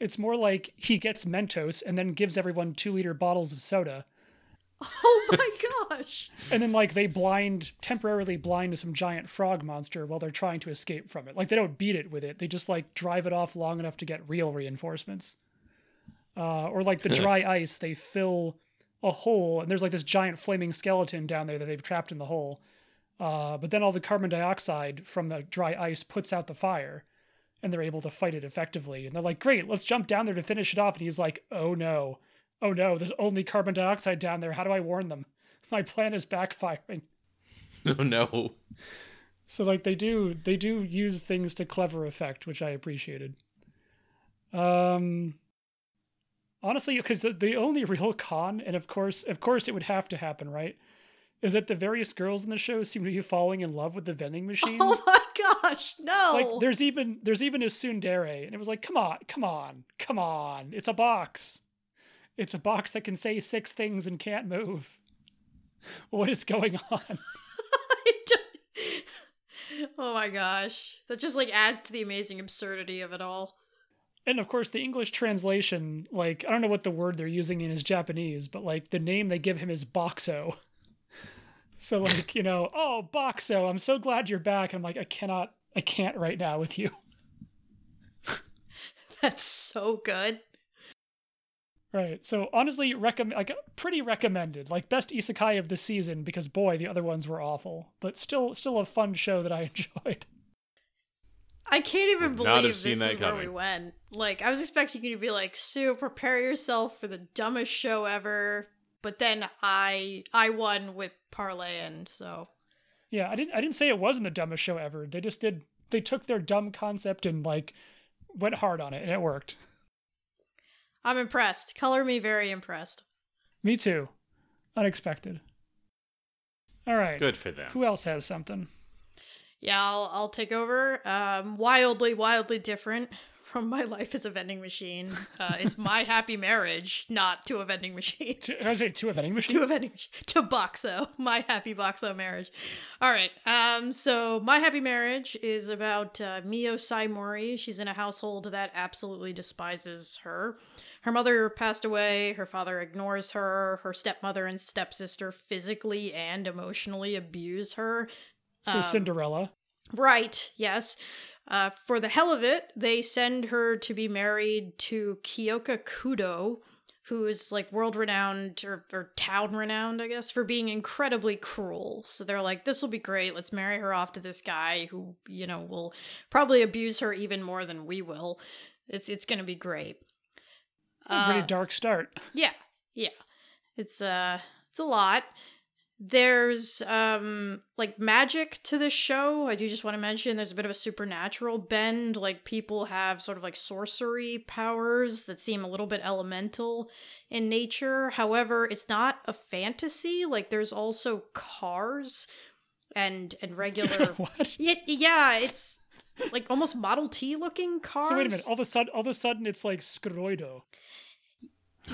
It's more like he gets Mentos and then gives everyone two liter bottles of soda. Oh my gosh. and then like they blind temporarily blind to some giant frog monster while they're trying to escape from it. Like they don't beat it with it. They just like drive it off long enough to get real reinforcements. Uh, or like the dry ice, they fill a hole and there's like this giant flaming skeleton down there that they've trapped in the hole. Uh, but then all the carbon dioxide from the dry ice puts out the fire and they're able to fight it effectively. And they're like, great, let's jump down there to finish it off. And he's like, oh no, oh no, there's only carbon dioxide down there. How do I warn them? My plan is backfiring. Oh no. So like they do they do use things to clever effect, which I appreciated. Um honestly, because the, the only real con, and of course, of course, it would have to happen, right? Is that the various girls in the show seem to be falling in love with the vending oh machine? Oh my gosh, no! Like, there's even there's even a tsundere, and it was like, come on, come on, come on! It's a box. It's a box that can say six things and can't move. What is going on? oh my gosh, that just like adds to the amazing absurdity of it all and of course the english translation like i don't know what the word they're using in is japanese but like the name they give him is Boxxo. So like you know oh Boxxo i'm so glad you're back. And i'm like i cannot i can't right now with you. That's so good. Right. So honestly recommend like pretty recommended. Like best isekai of the season because boy the other ones were awful. But still still a fun show that i enjoyed I can't even believe this is coming. where we went. Like, I was expecting you to be like, Su, prepare yourself for the dumbest show ever. But then I I won with parlay, and so yeah, I didn't I didn't say it wasn't the dumbest show ever. They just did they took their dumb concept and like went hard on it, and it worked. I'm impressed. Color me very impressed. Me too. Unexpected. All right. Good for them. Who else has something? Yeah, I'll, I'll take over. Um, wildly, wildly different from my life as a vending machine uh, is my happy marriage, not to a vending machine. To, I say to a vending machine. to a vending machine. To Boxxo, my happy Boxxo marriage. All right. Um. So my happy marriage is about uh, Mio Saimori. She's in a household that absolutely despises her. her mother passed away, her father ignores her, her stepmother and stepsister physically and emotionally abuse her. So Um, Cinderella. Right, yes. Uh, for the hell of it, they send her to be married to Kyoka Kudo, who is like world renowned or, or town renowned, I guess, for being incredibly cruel. So they're like, this will be great. Let's marry her off to this guy who, you know, will probably abuse her even more than we will. It's it's gonna be great. A pretty Uh, dark start. yeah, yeah. It's uh it's a lot. There's um like magic to this show. I do just want to mention there's a bit of a supernatural bend. Like people have sort of like sorcery powers that seem a little bit elemental in nature. However, it's not a fantasy. Like there's also cars and and regular what? yeah, yeah, it's like almost Model T looking cars. So wait a minute. All of a sudden, all of a sudden, it's like Scroido.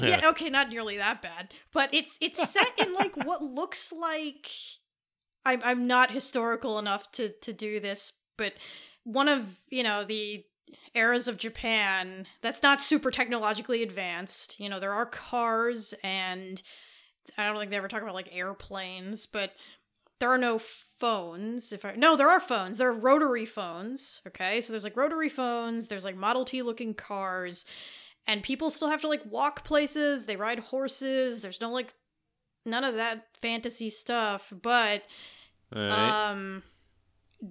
Yeah. Okay not nearly that bad but it's it's set in like what looks like i'm i'm not historical enough to to do this but one of you know the eras of japan that's not super technologically advanced you know there are cars and i don't think they ever talk about like airplanes but there are no phones if i no there are phones there are rotary phones okay? So there's like rotary phones there's like model t looking cars and people still have to like walk places they ride horses there's no like none of that fantasy stuff but All right. um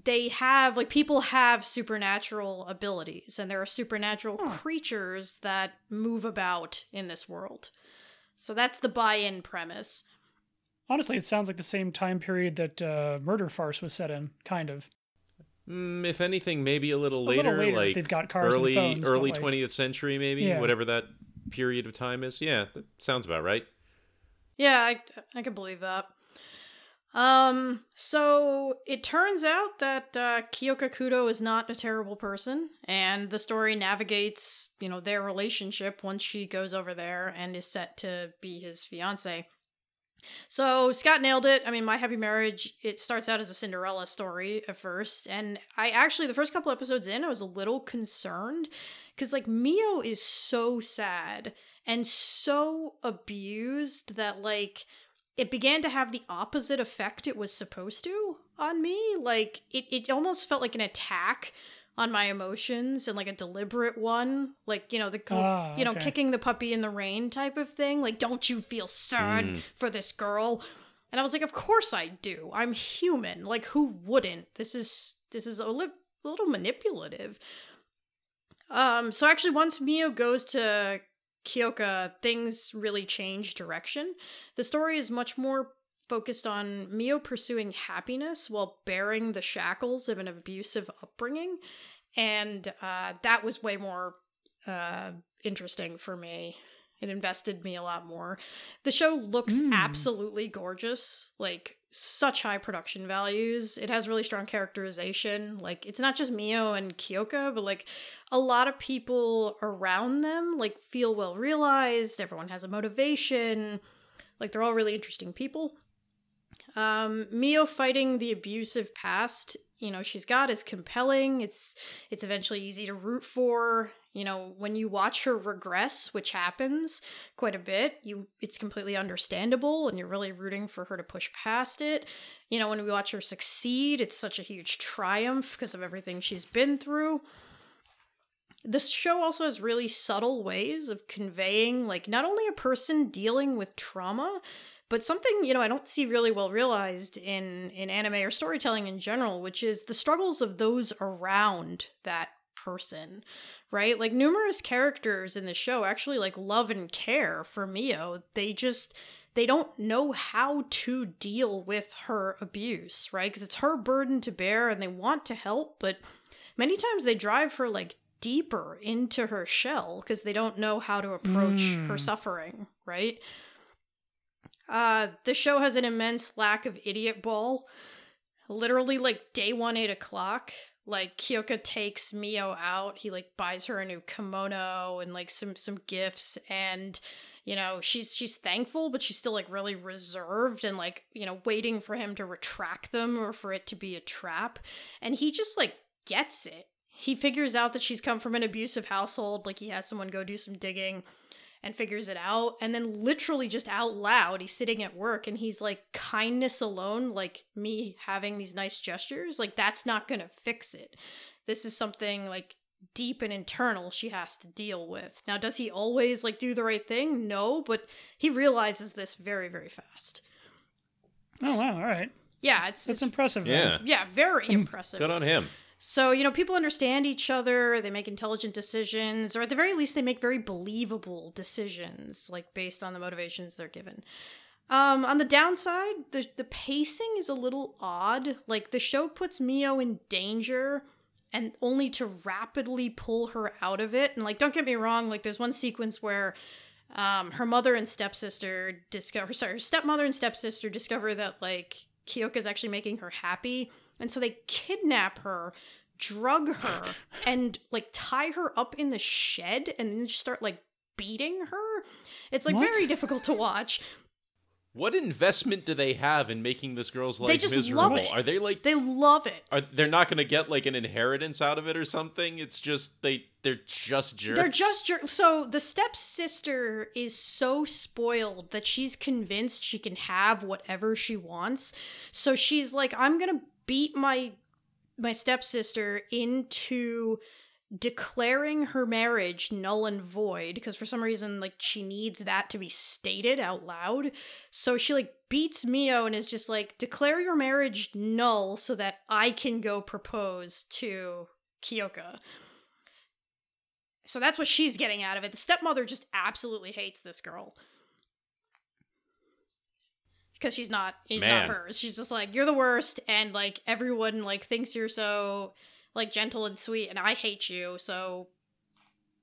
they have like people have supernatural abilities and there are supernatural Huh. creatures that move about in this world so that's the buy-in premise Honestly, it sounds like the same time period that uh, Murder Farce was set in, kind of. Mm, if anything, maybe a little A little later, later like they've got cars and early phones, but, early like- twentieth century, maybe Yeah. whatever that period of time is. Yeah, that sounds about right. Yeah, I I can believe that. Um, so it turns out that uh, Kyoka Kudo is not a terrible person, and the story navigates, you know, their relationship once she goes over there and is set to be his fiance. So Scott nailed it. I mean, My Happy Marriage, it starts out as a Cinderella story at first, and I actually the first couple episodes in, I was a little concerned because like Mio is so sad and so abused that like it began to have the opposite effect it was supposed to on me. Like it, it almost felt like an attack on my emotions and like a deliberate one. Like, you know, the Ah, you know, okay. kicking the puppy in the rain type of thing. Like, don't you feel sad Mm. for this girl? And I was like, of course I do. I'm human. Like, who wouldn't? This is this is a, li- a little manipulative. Um, so actually, once Mio goes to Kyoka, things really change direction. The story is much more focused on Mio pursuing happiness while bearing the shackles of an abusive upbringing, and uh, that was way more uh, interesting for me. It invested me a lot more. The show looks Mm. absolutely gorgeous, like such high production values. It has really strong characterization. Like it's not just Mio and Kyoka, but like a lot of people around them like feel well realized. Everyone has a motivation. Like they're all really interesting people. Um, Mio fighting the abusive past, you know, she's got is compelling. It's it's eventually easy to root for. You know, when you watch her regress, which happens quite a bit, you it's completely understandable and you're really rooting for her to push past it. You know, when we watch her succeed, it's such a huge triumph because of everything she's been through. This show also has really subtle ways of conveying like not only a person dealing with trauma, but something you know i don't see really well realized in in anime or storytelling in general which is the struggles of those around that person right? Like numerous characters in the show actually like love and care for mio. They just they don't know how to deal with her abuse right? Because it's her burden to bear and they want to help but many times they drive her like deeper into her shell because they don't know how to approach her Mm. suffering right uh, the show has an immense lack of idiot ball. Literally, like day one, eight o'clock. Like Kyoka takes Mio out. He like buys her a new kimono and like some some gifts, and you know she's she's thankful, but she's still like really reserved and like you know waiting for him to retract them or for it to be a trap. And he just like gets it. He figures out that she's come from an abusive household. Like he has someone go do some digging and figures it out and then literally just out loud he's sitting at work and he's like kindness alone like me having these nice gestures like that's not going to fix it this is something like deep and internal she has to deal with now does he always like do the right thing no but he realizes this very very fast Oh wow, all right. yeah it's, That's it's impressive. though. Yeah. yeah very hmm. impressive Good on him. So, you know, people understand each other, they make intelligent decisions, or at the very least, they make very believable decisions, like based on the motivations they're given. Um, on the downside, the, the pacing is a little odd. Like, the show puts Mio in danger and only to rapidly pull her out of it. And, like, don't get me wrong, like, there's one sequence where um, her mother and stepsister discover, sorry, her stepmother and stepsister discover that, like, Kyoka's actually making her happy. And so they kidnap her, drug her, and like tie her up in the shed and then just start like beating her. It's like What? very difficult to watch. What investment do they have in making this girl's life miserable? Are they like They love it. are they're not going to get like an inheritance out of it or something? It's just they they're just jerks. They're just jer- so the stepsister is so spoiled that she's convinced she can have whatever she wants. So she's like, I'm gonna beat my my stepsister into declaring her marriage null and void because for some reason like she needs that to be stated out loud. So she like beats mio and is just like declare your marriage null so that i can go propose to kyoka. So that's what she's getting out of it. The stepmother just absolutely hates this girl because she's not she's Man. not hers. She's just like you're the worst and like everyone like thinks you're so like gentle and sweet and i hate you so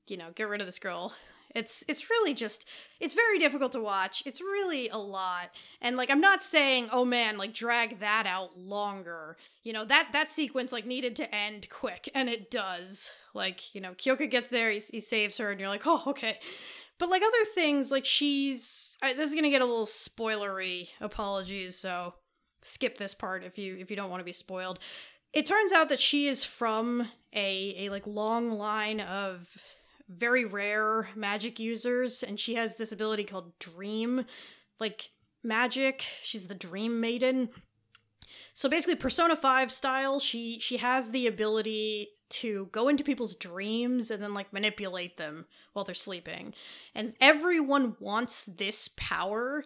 you know get rid of this girl. It's it's really just it's very difficult to watch. It's really a lot. And like i'm not saying oh man like drag that out longer. You know that that sequence like needed to end quick and it does. Like you know kyoka gets there he, he saves her and you're like oh okay but like other things like she's I, this is gonna get a little spoilery. Apologies so skip this part if you if you don't want to be spoiled. It turns out that she is from a a like long line of very rare magic users and she has this ability called dream like magic. She's the dream maiden. So basically persona 5 style she she has the ability to go into people's dreams and then like manipulate them while they're sleeping and everyone wants this power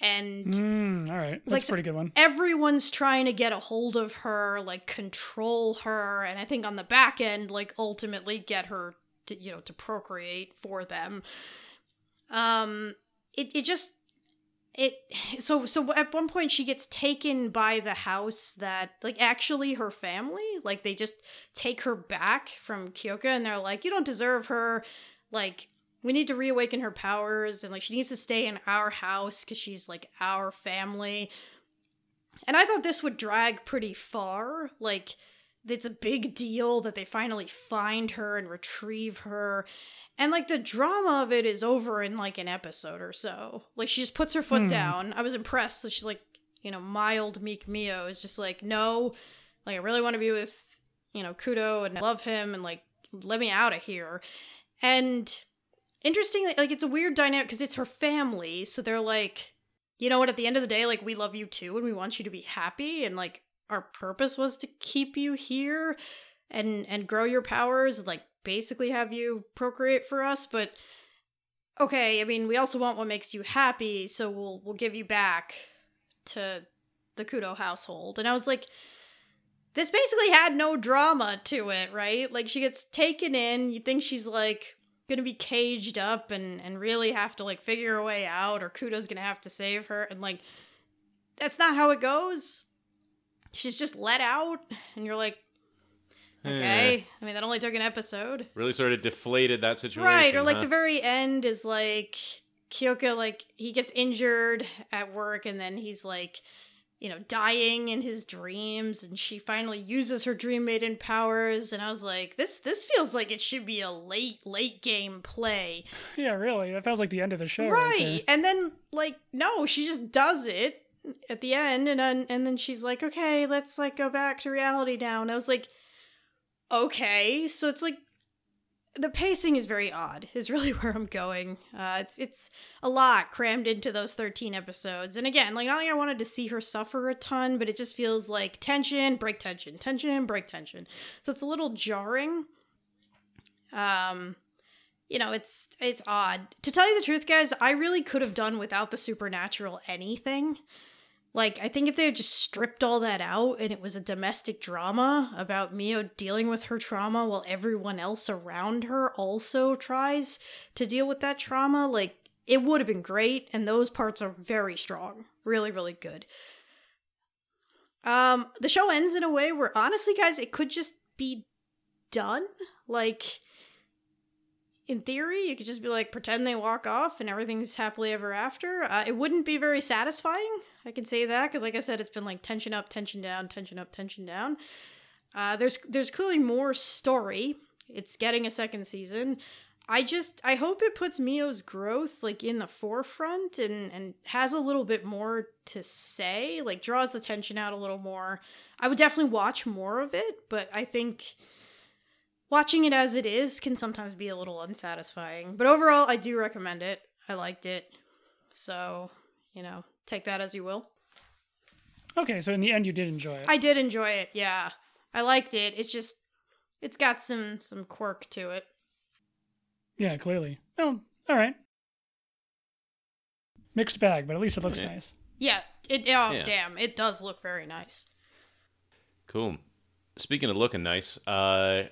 and Mm, all right, that's Like, a pretty good one. everyone's trying to get a hold of her, like control her, and I think on the back end, like ultimately get her to you know to procreate for them. Um, it it just it so so at one point she gets taken by the house that like actually her family like they just take her back from Kyoka and they're like you don't deserve her. Like we need to reawaken her powers and like she needs to stay in our house because she's like our family. And i thought this would drag pretty far like it's a big deal that they finally find her and retrieve her. And like the drama of it is over in like an episode or so. Like she just puts her foot Hmm. down. I was impressed that she's like you know mild meek mio is just like no like i really want to be with you know kudo and I love him and like let me out of here. And interestingly like it's a weird dynamic because it's her family. So they're like you know what? At the end of the day like we love you too and we want you to be happy and like our purpose was to keep you here and and grow your powers like basically have you procreate for us but okay i mean we also want what makes you happy so we'll we'll give you back to the kudo household. And i was like this basically had no drama to it right? Like she gets taken in you think she's like gonna be caged up and and really have to like figure a way out or kudo's gonna have to save her and like that's not how it goes she's just let out and you're like okay i mean that only took an episode Really sort of deflated that situation. right or like huh? the very end is like kyoka like he gets injured at work and then he's like you know dying in his dreams and she finally uses her dream maiden powers and i was like this this feels like it should be a late late game play Yeah, really. That feels like the end of the show. right, Right. and then like no she just does it at the end and then and then she's like okay let's like go back to reality now and i was like okay so it's like the pacing is very odd. Is really where I'm going. Uh, it's it's a lot crammed into those 13 episodes. And again, like not like I wanted to see her suffer a ton, but it just feels like tension, break tension, tension, break tension. So it's a little jarring. Um, you know, it's it's odd. To tell you the truth, guys, I really could have done without the supernatural anything. Like, I think if they had just stripped all that out and it was a domestic drama about Mio dealing with her trauma while everyone else around her also tries to deal with that trauma, like, it would have been great. And those parts are very strong. Really, really good. Um, the show ends in a way where, honestly, guys, it could just be done. Like, in theory, you could just be like, pretend they walk off and everything's happily ever after. Uh, it wouldn't be very satisfying. I can say that because, like I said, it's been like tension up, tension down, tension up, tension down. Uh, there's there's clearly more story. It's getting a second season. I just I hope it puts Mio's growth like in the forefront and and has a little bit more to say, like draws the tension out a little more. I would definitely watch more of it, but I think watching it as it is can sometimes be a little unsatisfying. But overall, I do recommend it. I liked it. So, you know, take that as you will. Okay, so in the end, you did enjoy it. I did enjoy it. Yeah, I liked it. It's just, it's got some some quirk to it. Yeah, clearly. Oh, all right. Mixed bag, but at least it looks Yeah. nice. Yeah. It. Oh, Yeah. damn! It does look very nice. Cool. Speaking of looking nice, uh,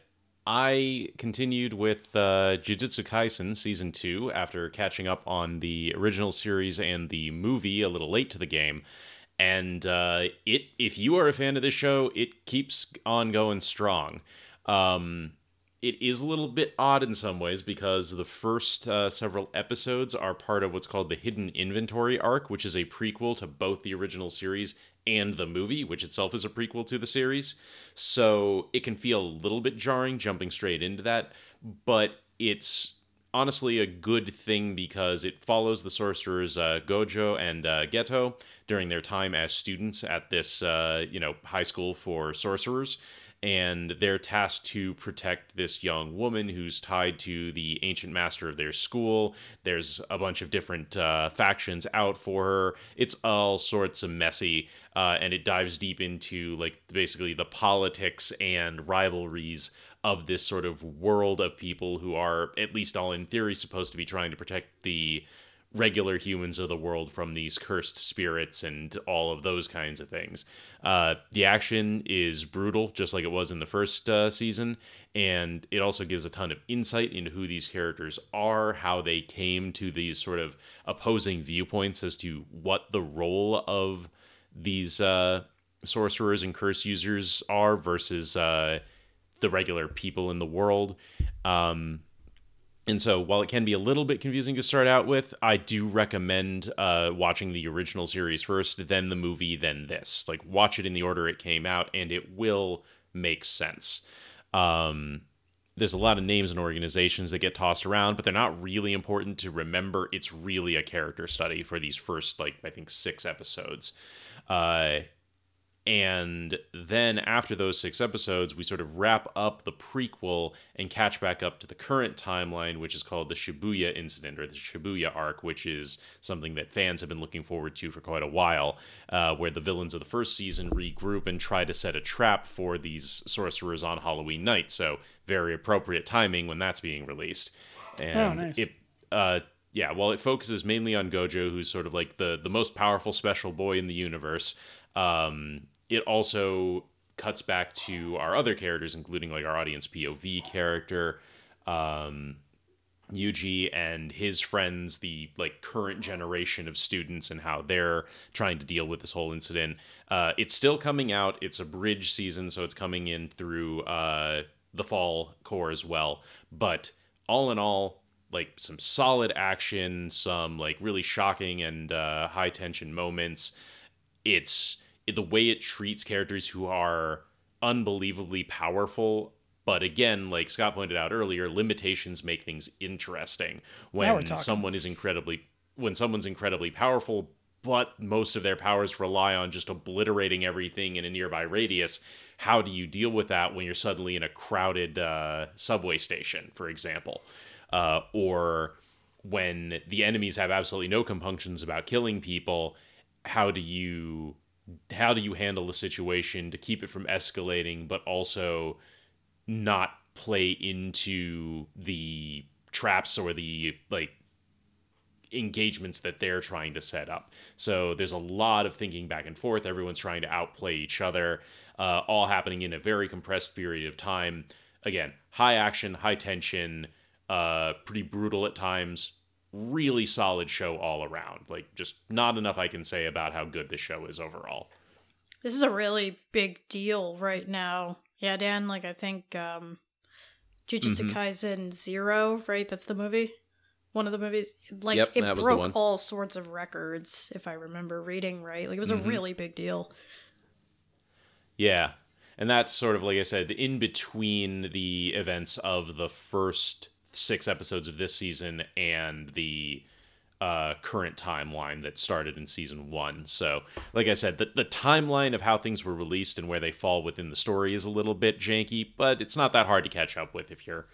I continued with uh, Jujutsu Kaisen season two after catching up on the original series and the movie a little late to the game. And uh, it, if you are a fan of this show, it keeps on going strong. Um, it is a little bit odd in some ways because the first uh, several episodes are part of what's called the Hidden Inventory arc, which is a prequel to both the original series and the movie, which itself is a prequel to the series. So it can feel a little bit jarring jumping straight into that, but it's honestly a good thing because it follows the sorcerers uh, Gojo and uh, Geto during their time as students at this uh, you know high school for sorcerers and they're tasked to protect this young woman who's tied to the ancient master of their school. There's a bunch of different uh, factions out for her. It's all sorts of messy, uh, and it dives deep into like basically the politics and rivalries of this sort of world of people who are, at least all in theory, supposed to be trying to protect the regular humans of the world from these cursed spirits and all of those kinds of things. Uh, the action is brutal, just like it was in the first uh, season, and it also gives a ton of insight into who these characters are, how they came to these sort of opposing viewpoints as to what the role of these uh, sorcerers and curse users are versus uh, the regular people in the world. Um, and so, while it can be a little bit confusing to start out with, I do recommend uh, watching the original series first, then the movie, then this. Like, watch it in the order it came out, and it will make sense. Um, there's a lot of names and organizations that get tossed around, but they're not really important to remember. It's really a character study for these first, like, I think six episodes. Uh, and then after those six episodes, we sort of wrap up the prequel and catch back up to the current timeline, which is called the Shibuya incident or the Shibuya arc, which is something that fans have been looking forward to for quite a while, uh, where the villains of the first season regroup and try to set a trap for these sorcerers on Halloween night. So, very appropriate timing when that's being released. And nice. it, uh, yeah, while it focuses mainly on Gojo, who's sort of like the the most powerful special boy in the universe, um, it also cuts back to our other characters, including like our audience POV character, um, Yuji and his friends, the like current generation of students, and how they're trying to deal with this whole incident. Uh, it's still coming out. It's a bridge season, so it's coming in through uh, the fall cour as well. But all in all, like some solid action, some like really shocking and uh, high tension moments. It's the way it treats characters who are unbelievably powerful. But again, like Scott pointed out earlier, limitations make things interesting. When someone is incredibly when someone's incredibly powerful, but most of their powers rely on just obliterating everything in a nearby radius. How do you deal with that when you're suddenly in a crowded uh, subway station, for example? Uh, or when the enemies have absolutely no compunctions about killing people, how do you how do you handle the situation to keep it from escalating, but also not play into the traps or the like engagements that they're trying to set up. So there's a lot of thinking back and forth. Everyone's trying to outplay each other, uh, all happening in a very compressed period of time. Again, high action, high tension, uh, pretty brutal at times. Really solid show all around. Like, just not enough I can say about how good the show is overall. This is a really big deal right now. Yeah, Dan, like, I think um, Jujutsu Mhm. Kaisen Zero, right? That's the movie? One of the movies. Like, Yep, it that was the one. broke all sorts of records, if I remember reading right. Like, it was Mhm. a really big deal. Yeah. And that's sort of, like I said, in between the events of the first six episodes of this season and the uh, current timeline that started in season one. So, like I said, the, the timeline of how things were released and where they fall within the story is a little bit janky, but it's not that hard to catch up with if you're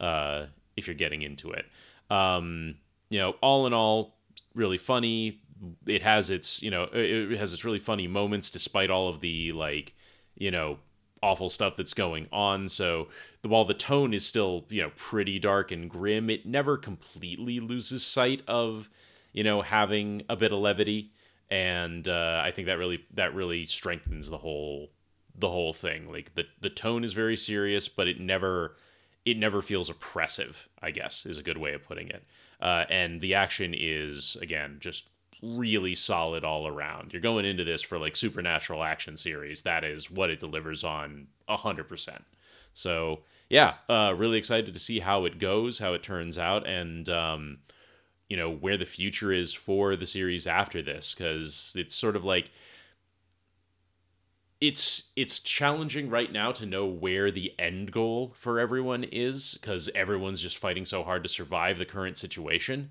uh, if you're getting into it. Um, you know, all in all, really funny. It has its you know it it has its really funny moments despite all of the like you know awful stuff that's going on. So the, while the tone is still you know pretty dark and grim, it never completely loses sight of you know having a bit of levity, and uh, I think that really that really strengthens the whole the whole thing. Like the the tone is very serious, but it never it never feels oppressive. I guess is a good way of putting it. Uh, and the action is again just really solid all around. You're going into this for like supernatural action series. That is what it delivers on a hundred percent. So yeah, uh, really excited to see how it goes, how it turns out, and um, you know where the future is for the series after this, because it's sort of like it's it's challenging right now to know where the end goal for everyone is because everyone's just fighting so hard to survive the current situation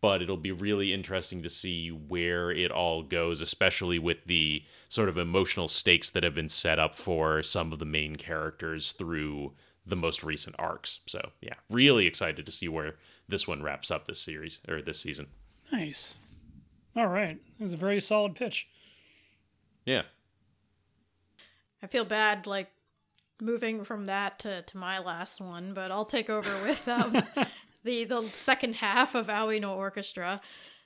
but it'll be really interesting to see where it all goes especially with the sort of emotional stakes that have been set up for some of the main characters through the most recent arcs so yeah really excited to see where this one wraps up this series or this season Nice. All right. It was a very solid pitch. yeah I feel bad, like, moving from that to, to my last one, but I'll take over with um, the, the second half of Aoi no Orchestra.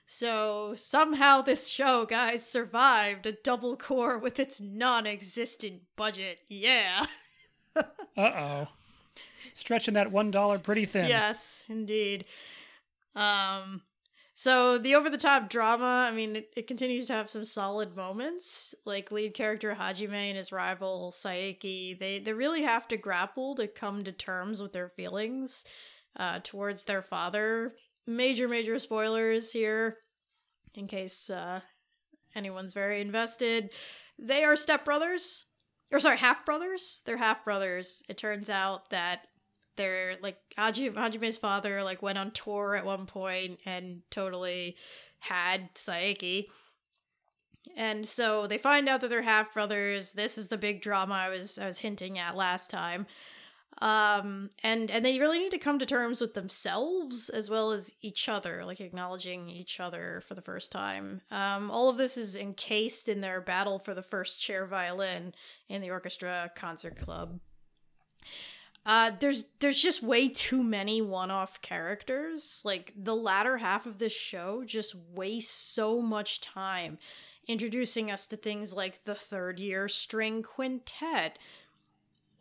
So somehow this show, guys, survived a double cour with its non-existent budget. Yeah. Uh oh. Stretching that one dollar pretty thin. Yes, indeed. Um so the over the top drama, I mean, it, it continues to have some solid moments. Like lead character Hajime and his rival Saeki, they they really have to grapple to come to terms with their feelings uh towards their father. Major major spoilers here in case uh anyone's very invested. They are stepbrothers. Or sorry, half brothers. They're half brothers. It turns out that they're like Haji, Hajime's father like went on tour at one point and totally had Saeki. And so they find out that they're half brothers. This is the big drama I was I was hinting at last time. Um and and they really need to come to terms with themselves as well as each other, like acknowledging each other for the first time. Um all of this is encased in their battle for the first chair violin in the orchestra concert club. Uh, there's there's just way too many one-off characters. Like the latter half of this show just wastes so much time introducing us to things like the third year string quintet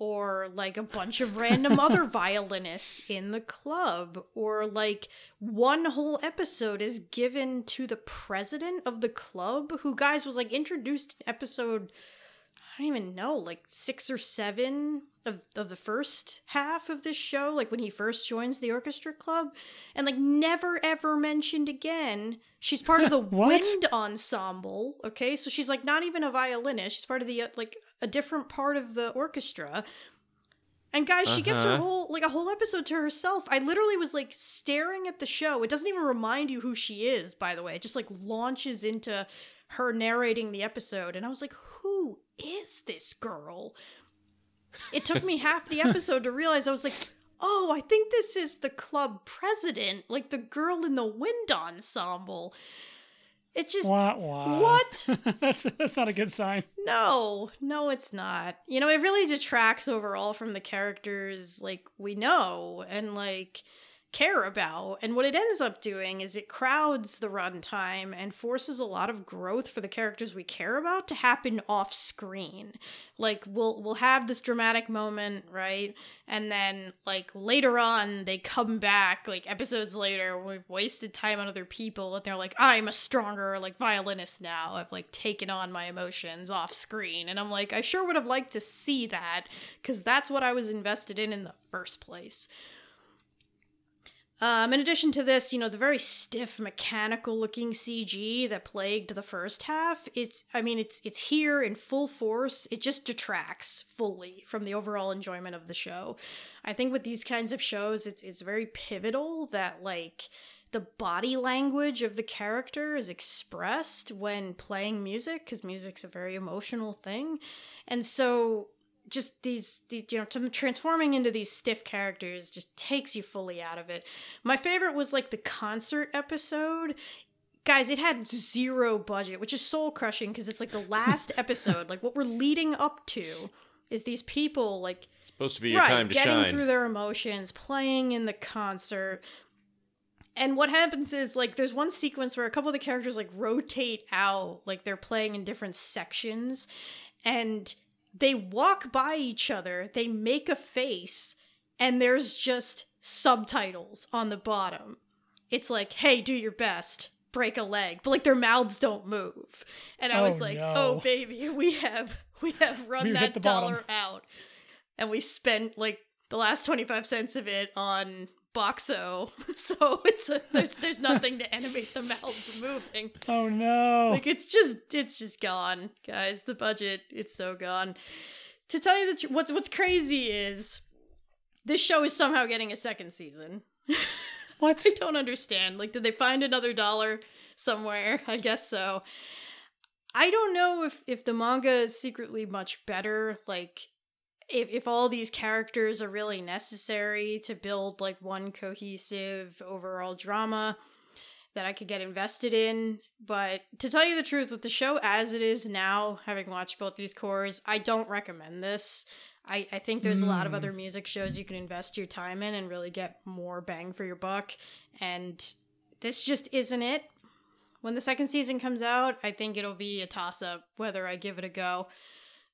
or like a bunch of random other violinists in the club or like one whole episode is given to the president of the club who guys was like introduced in episode I don't even know, like six or seven of, of the first half of this show, like when he first joins the orchestra club, and like never ever mentioned again. She's part of the wind ensemble, okay? So she's like not even a violinist, she's part of the uh, like a different part of the orchestra. And guys, she gets her Uh-huh. whole like a whole episode to herself. I literally was like staring at the show. It doesn't even remind you who she is, by the way. It just like launches into her narrating the episode and I was like, "Who is this girl?" It took me half the episode to realize I was like, "Oh, I think this is the club president, like the girl in the wind ensemble." It just Wah, wah. What? that's that's not a good sign. no, no, it's not. You know, it really detracts overall from the characters like we know and like care about. And what it ends up doing is it crowds the runtime and forces a lot of growth for the characters we care about to happen off screen. Like we'll we'll have this dramatic moment, right? And then like later on they come back like episodes later we've wasted time on other people and they're like I'm a stronger like violinist now. I've like taken on my emotions off screen and I'm like I sure would have liked to see that cuz that's what I was invested in in the first place. Um, in addition to this, you know, the very stiff, mechanical looking CG that plagued the first half, it's I mean, it's it's here in full force. It just detracts fully from the overall enjoyment of the show. I think with these kinds of shows, it's it's very pivotal that like the body language of the character is expressed when playing music because music's a very emotional thing. And so just these, these you know to- transforming into these stiff characters just takes you fully out of it. My favorite was like the concert episode. Guys it had zero budget which is soul crushing because it's like the last episode. Like what we're leading up to is these people like supposed to be your time to getting shine. through their emotions playing in the concert. And what happens is like there's one sequence where a couple of the characters like rotate out like they're playing in different sections. And they walk by each other they make a face and there's just subtitles on the bottom. It's like hey do your best. Break a leg. But like their mouths don't move. And i Oh, was like no. oh baby we have we have run the that bottom. dollar out. And we spent like the last 25 cents of it on Boxxo. So it's a, there's there's nothing to animate the mouths moving. Oh no. like it's just it's just gone guys. The budget it's so gone. To tell you the truth what's what's crazy is this show is somehow getting a second season. What? i don't understand. Like did they find another dollar somewhere? I guess so. I don't know if if the manga is secretly much better like if, if all these characters are really necessary to build like one cohesive overall drama that I could get invested in. But to tell you the truth, with the show as it is now, having watched both these cours, I don't recommend this. I, I think there's a lot of Mm. other music shows you can invest your time in and really get more bang for your buck. And this just isn't it. When the second season comes out, I think it'll be a toss up whether I give it a go.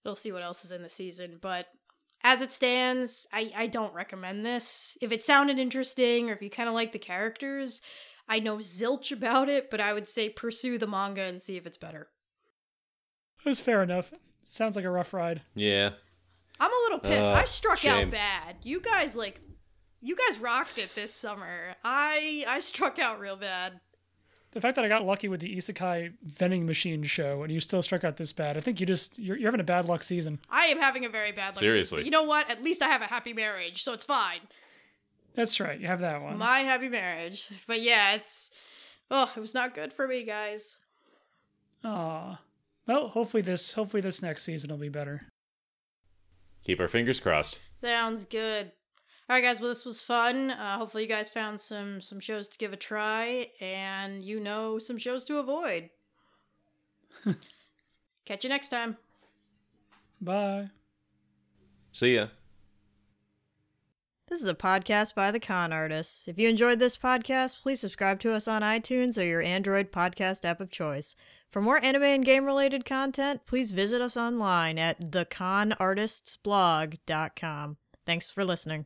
We'll see what else is in the season. But as it stands, I, I don't recommend this. If it sounded interesting or if you kind of like the characters, I know zilch about it, but I would say pursue the manga and see if it's better. It was fair enough. Sounds like a rough ride. yeah. I'm a little pissed. Uh, I struck shame. out bad. You guys like you guys rocked it this summer. I I struck out real bad. The fact that I got lucky with the Isekai vending machine show and you still struck out this bad, I think you just you're, you're having a bad luck season. I am having a very bad luck season. Seriously. You know what? At least I have a happy marriage, so it's fine. That's right. You have that one. My happy marriage. But yeah, it's oh, it was not good for me, guys. Aw. Well, hopefully this hopefully this next season will be better. Keep our fingers crossed. Sounds good. All right, guys. Well, this was fun. Uh, hopefully, you guys found some some shows to give a try, and you know some shows to avoid. Catch you next time. Bye. See ya. This is a podcast by the Con Artists. If you enjoyed this podcast, please subscribe to us on iTunes or your Android podcast app of choice. For more anime and game related content, please visit us online at theconartistsblog.com. Thanks for listening.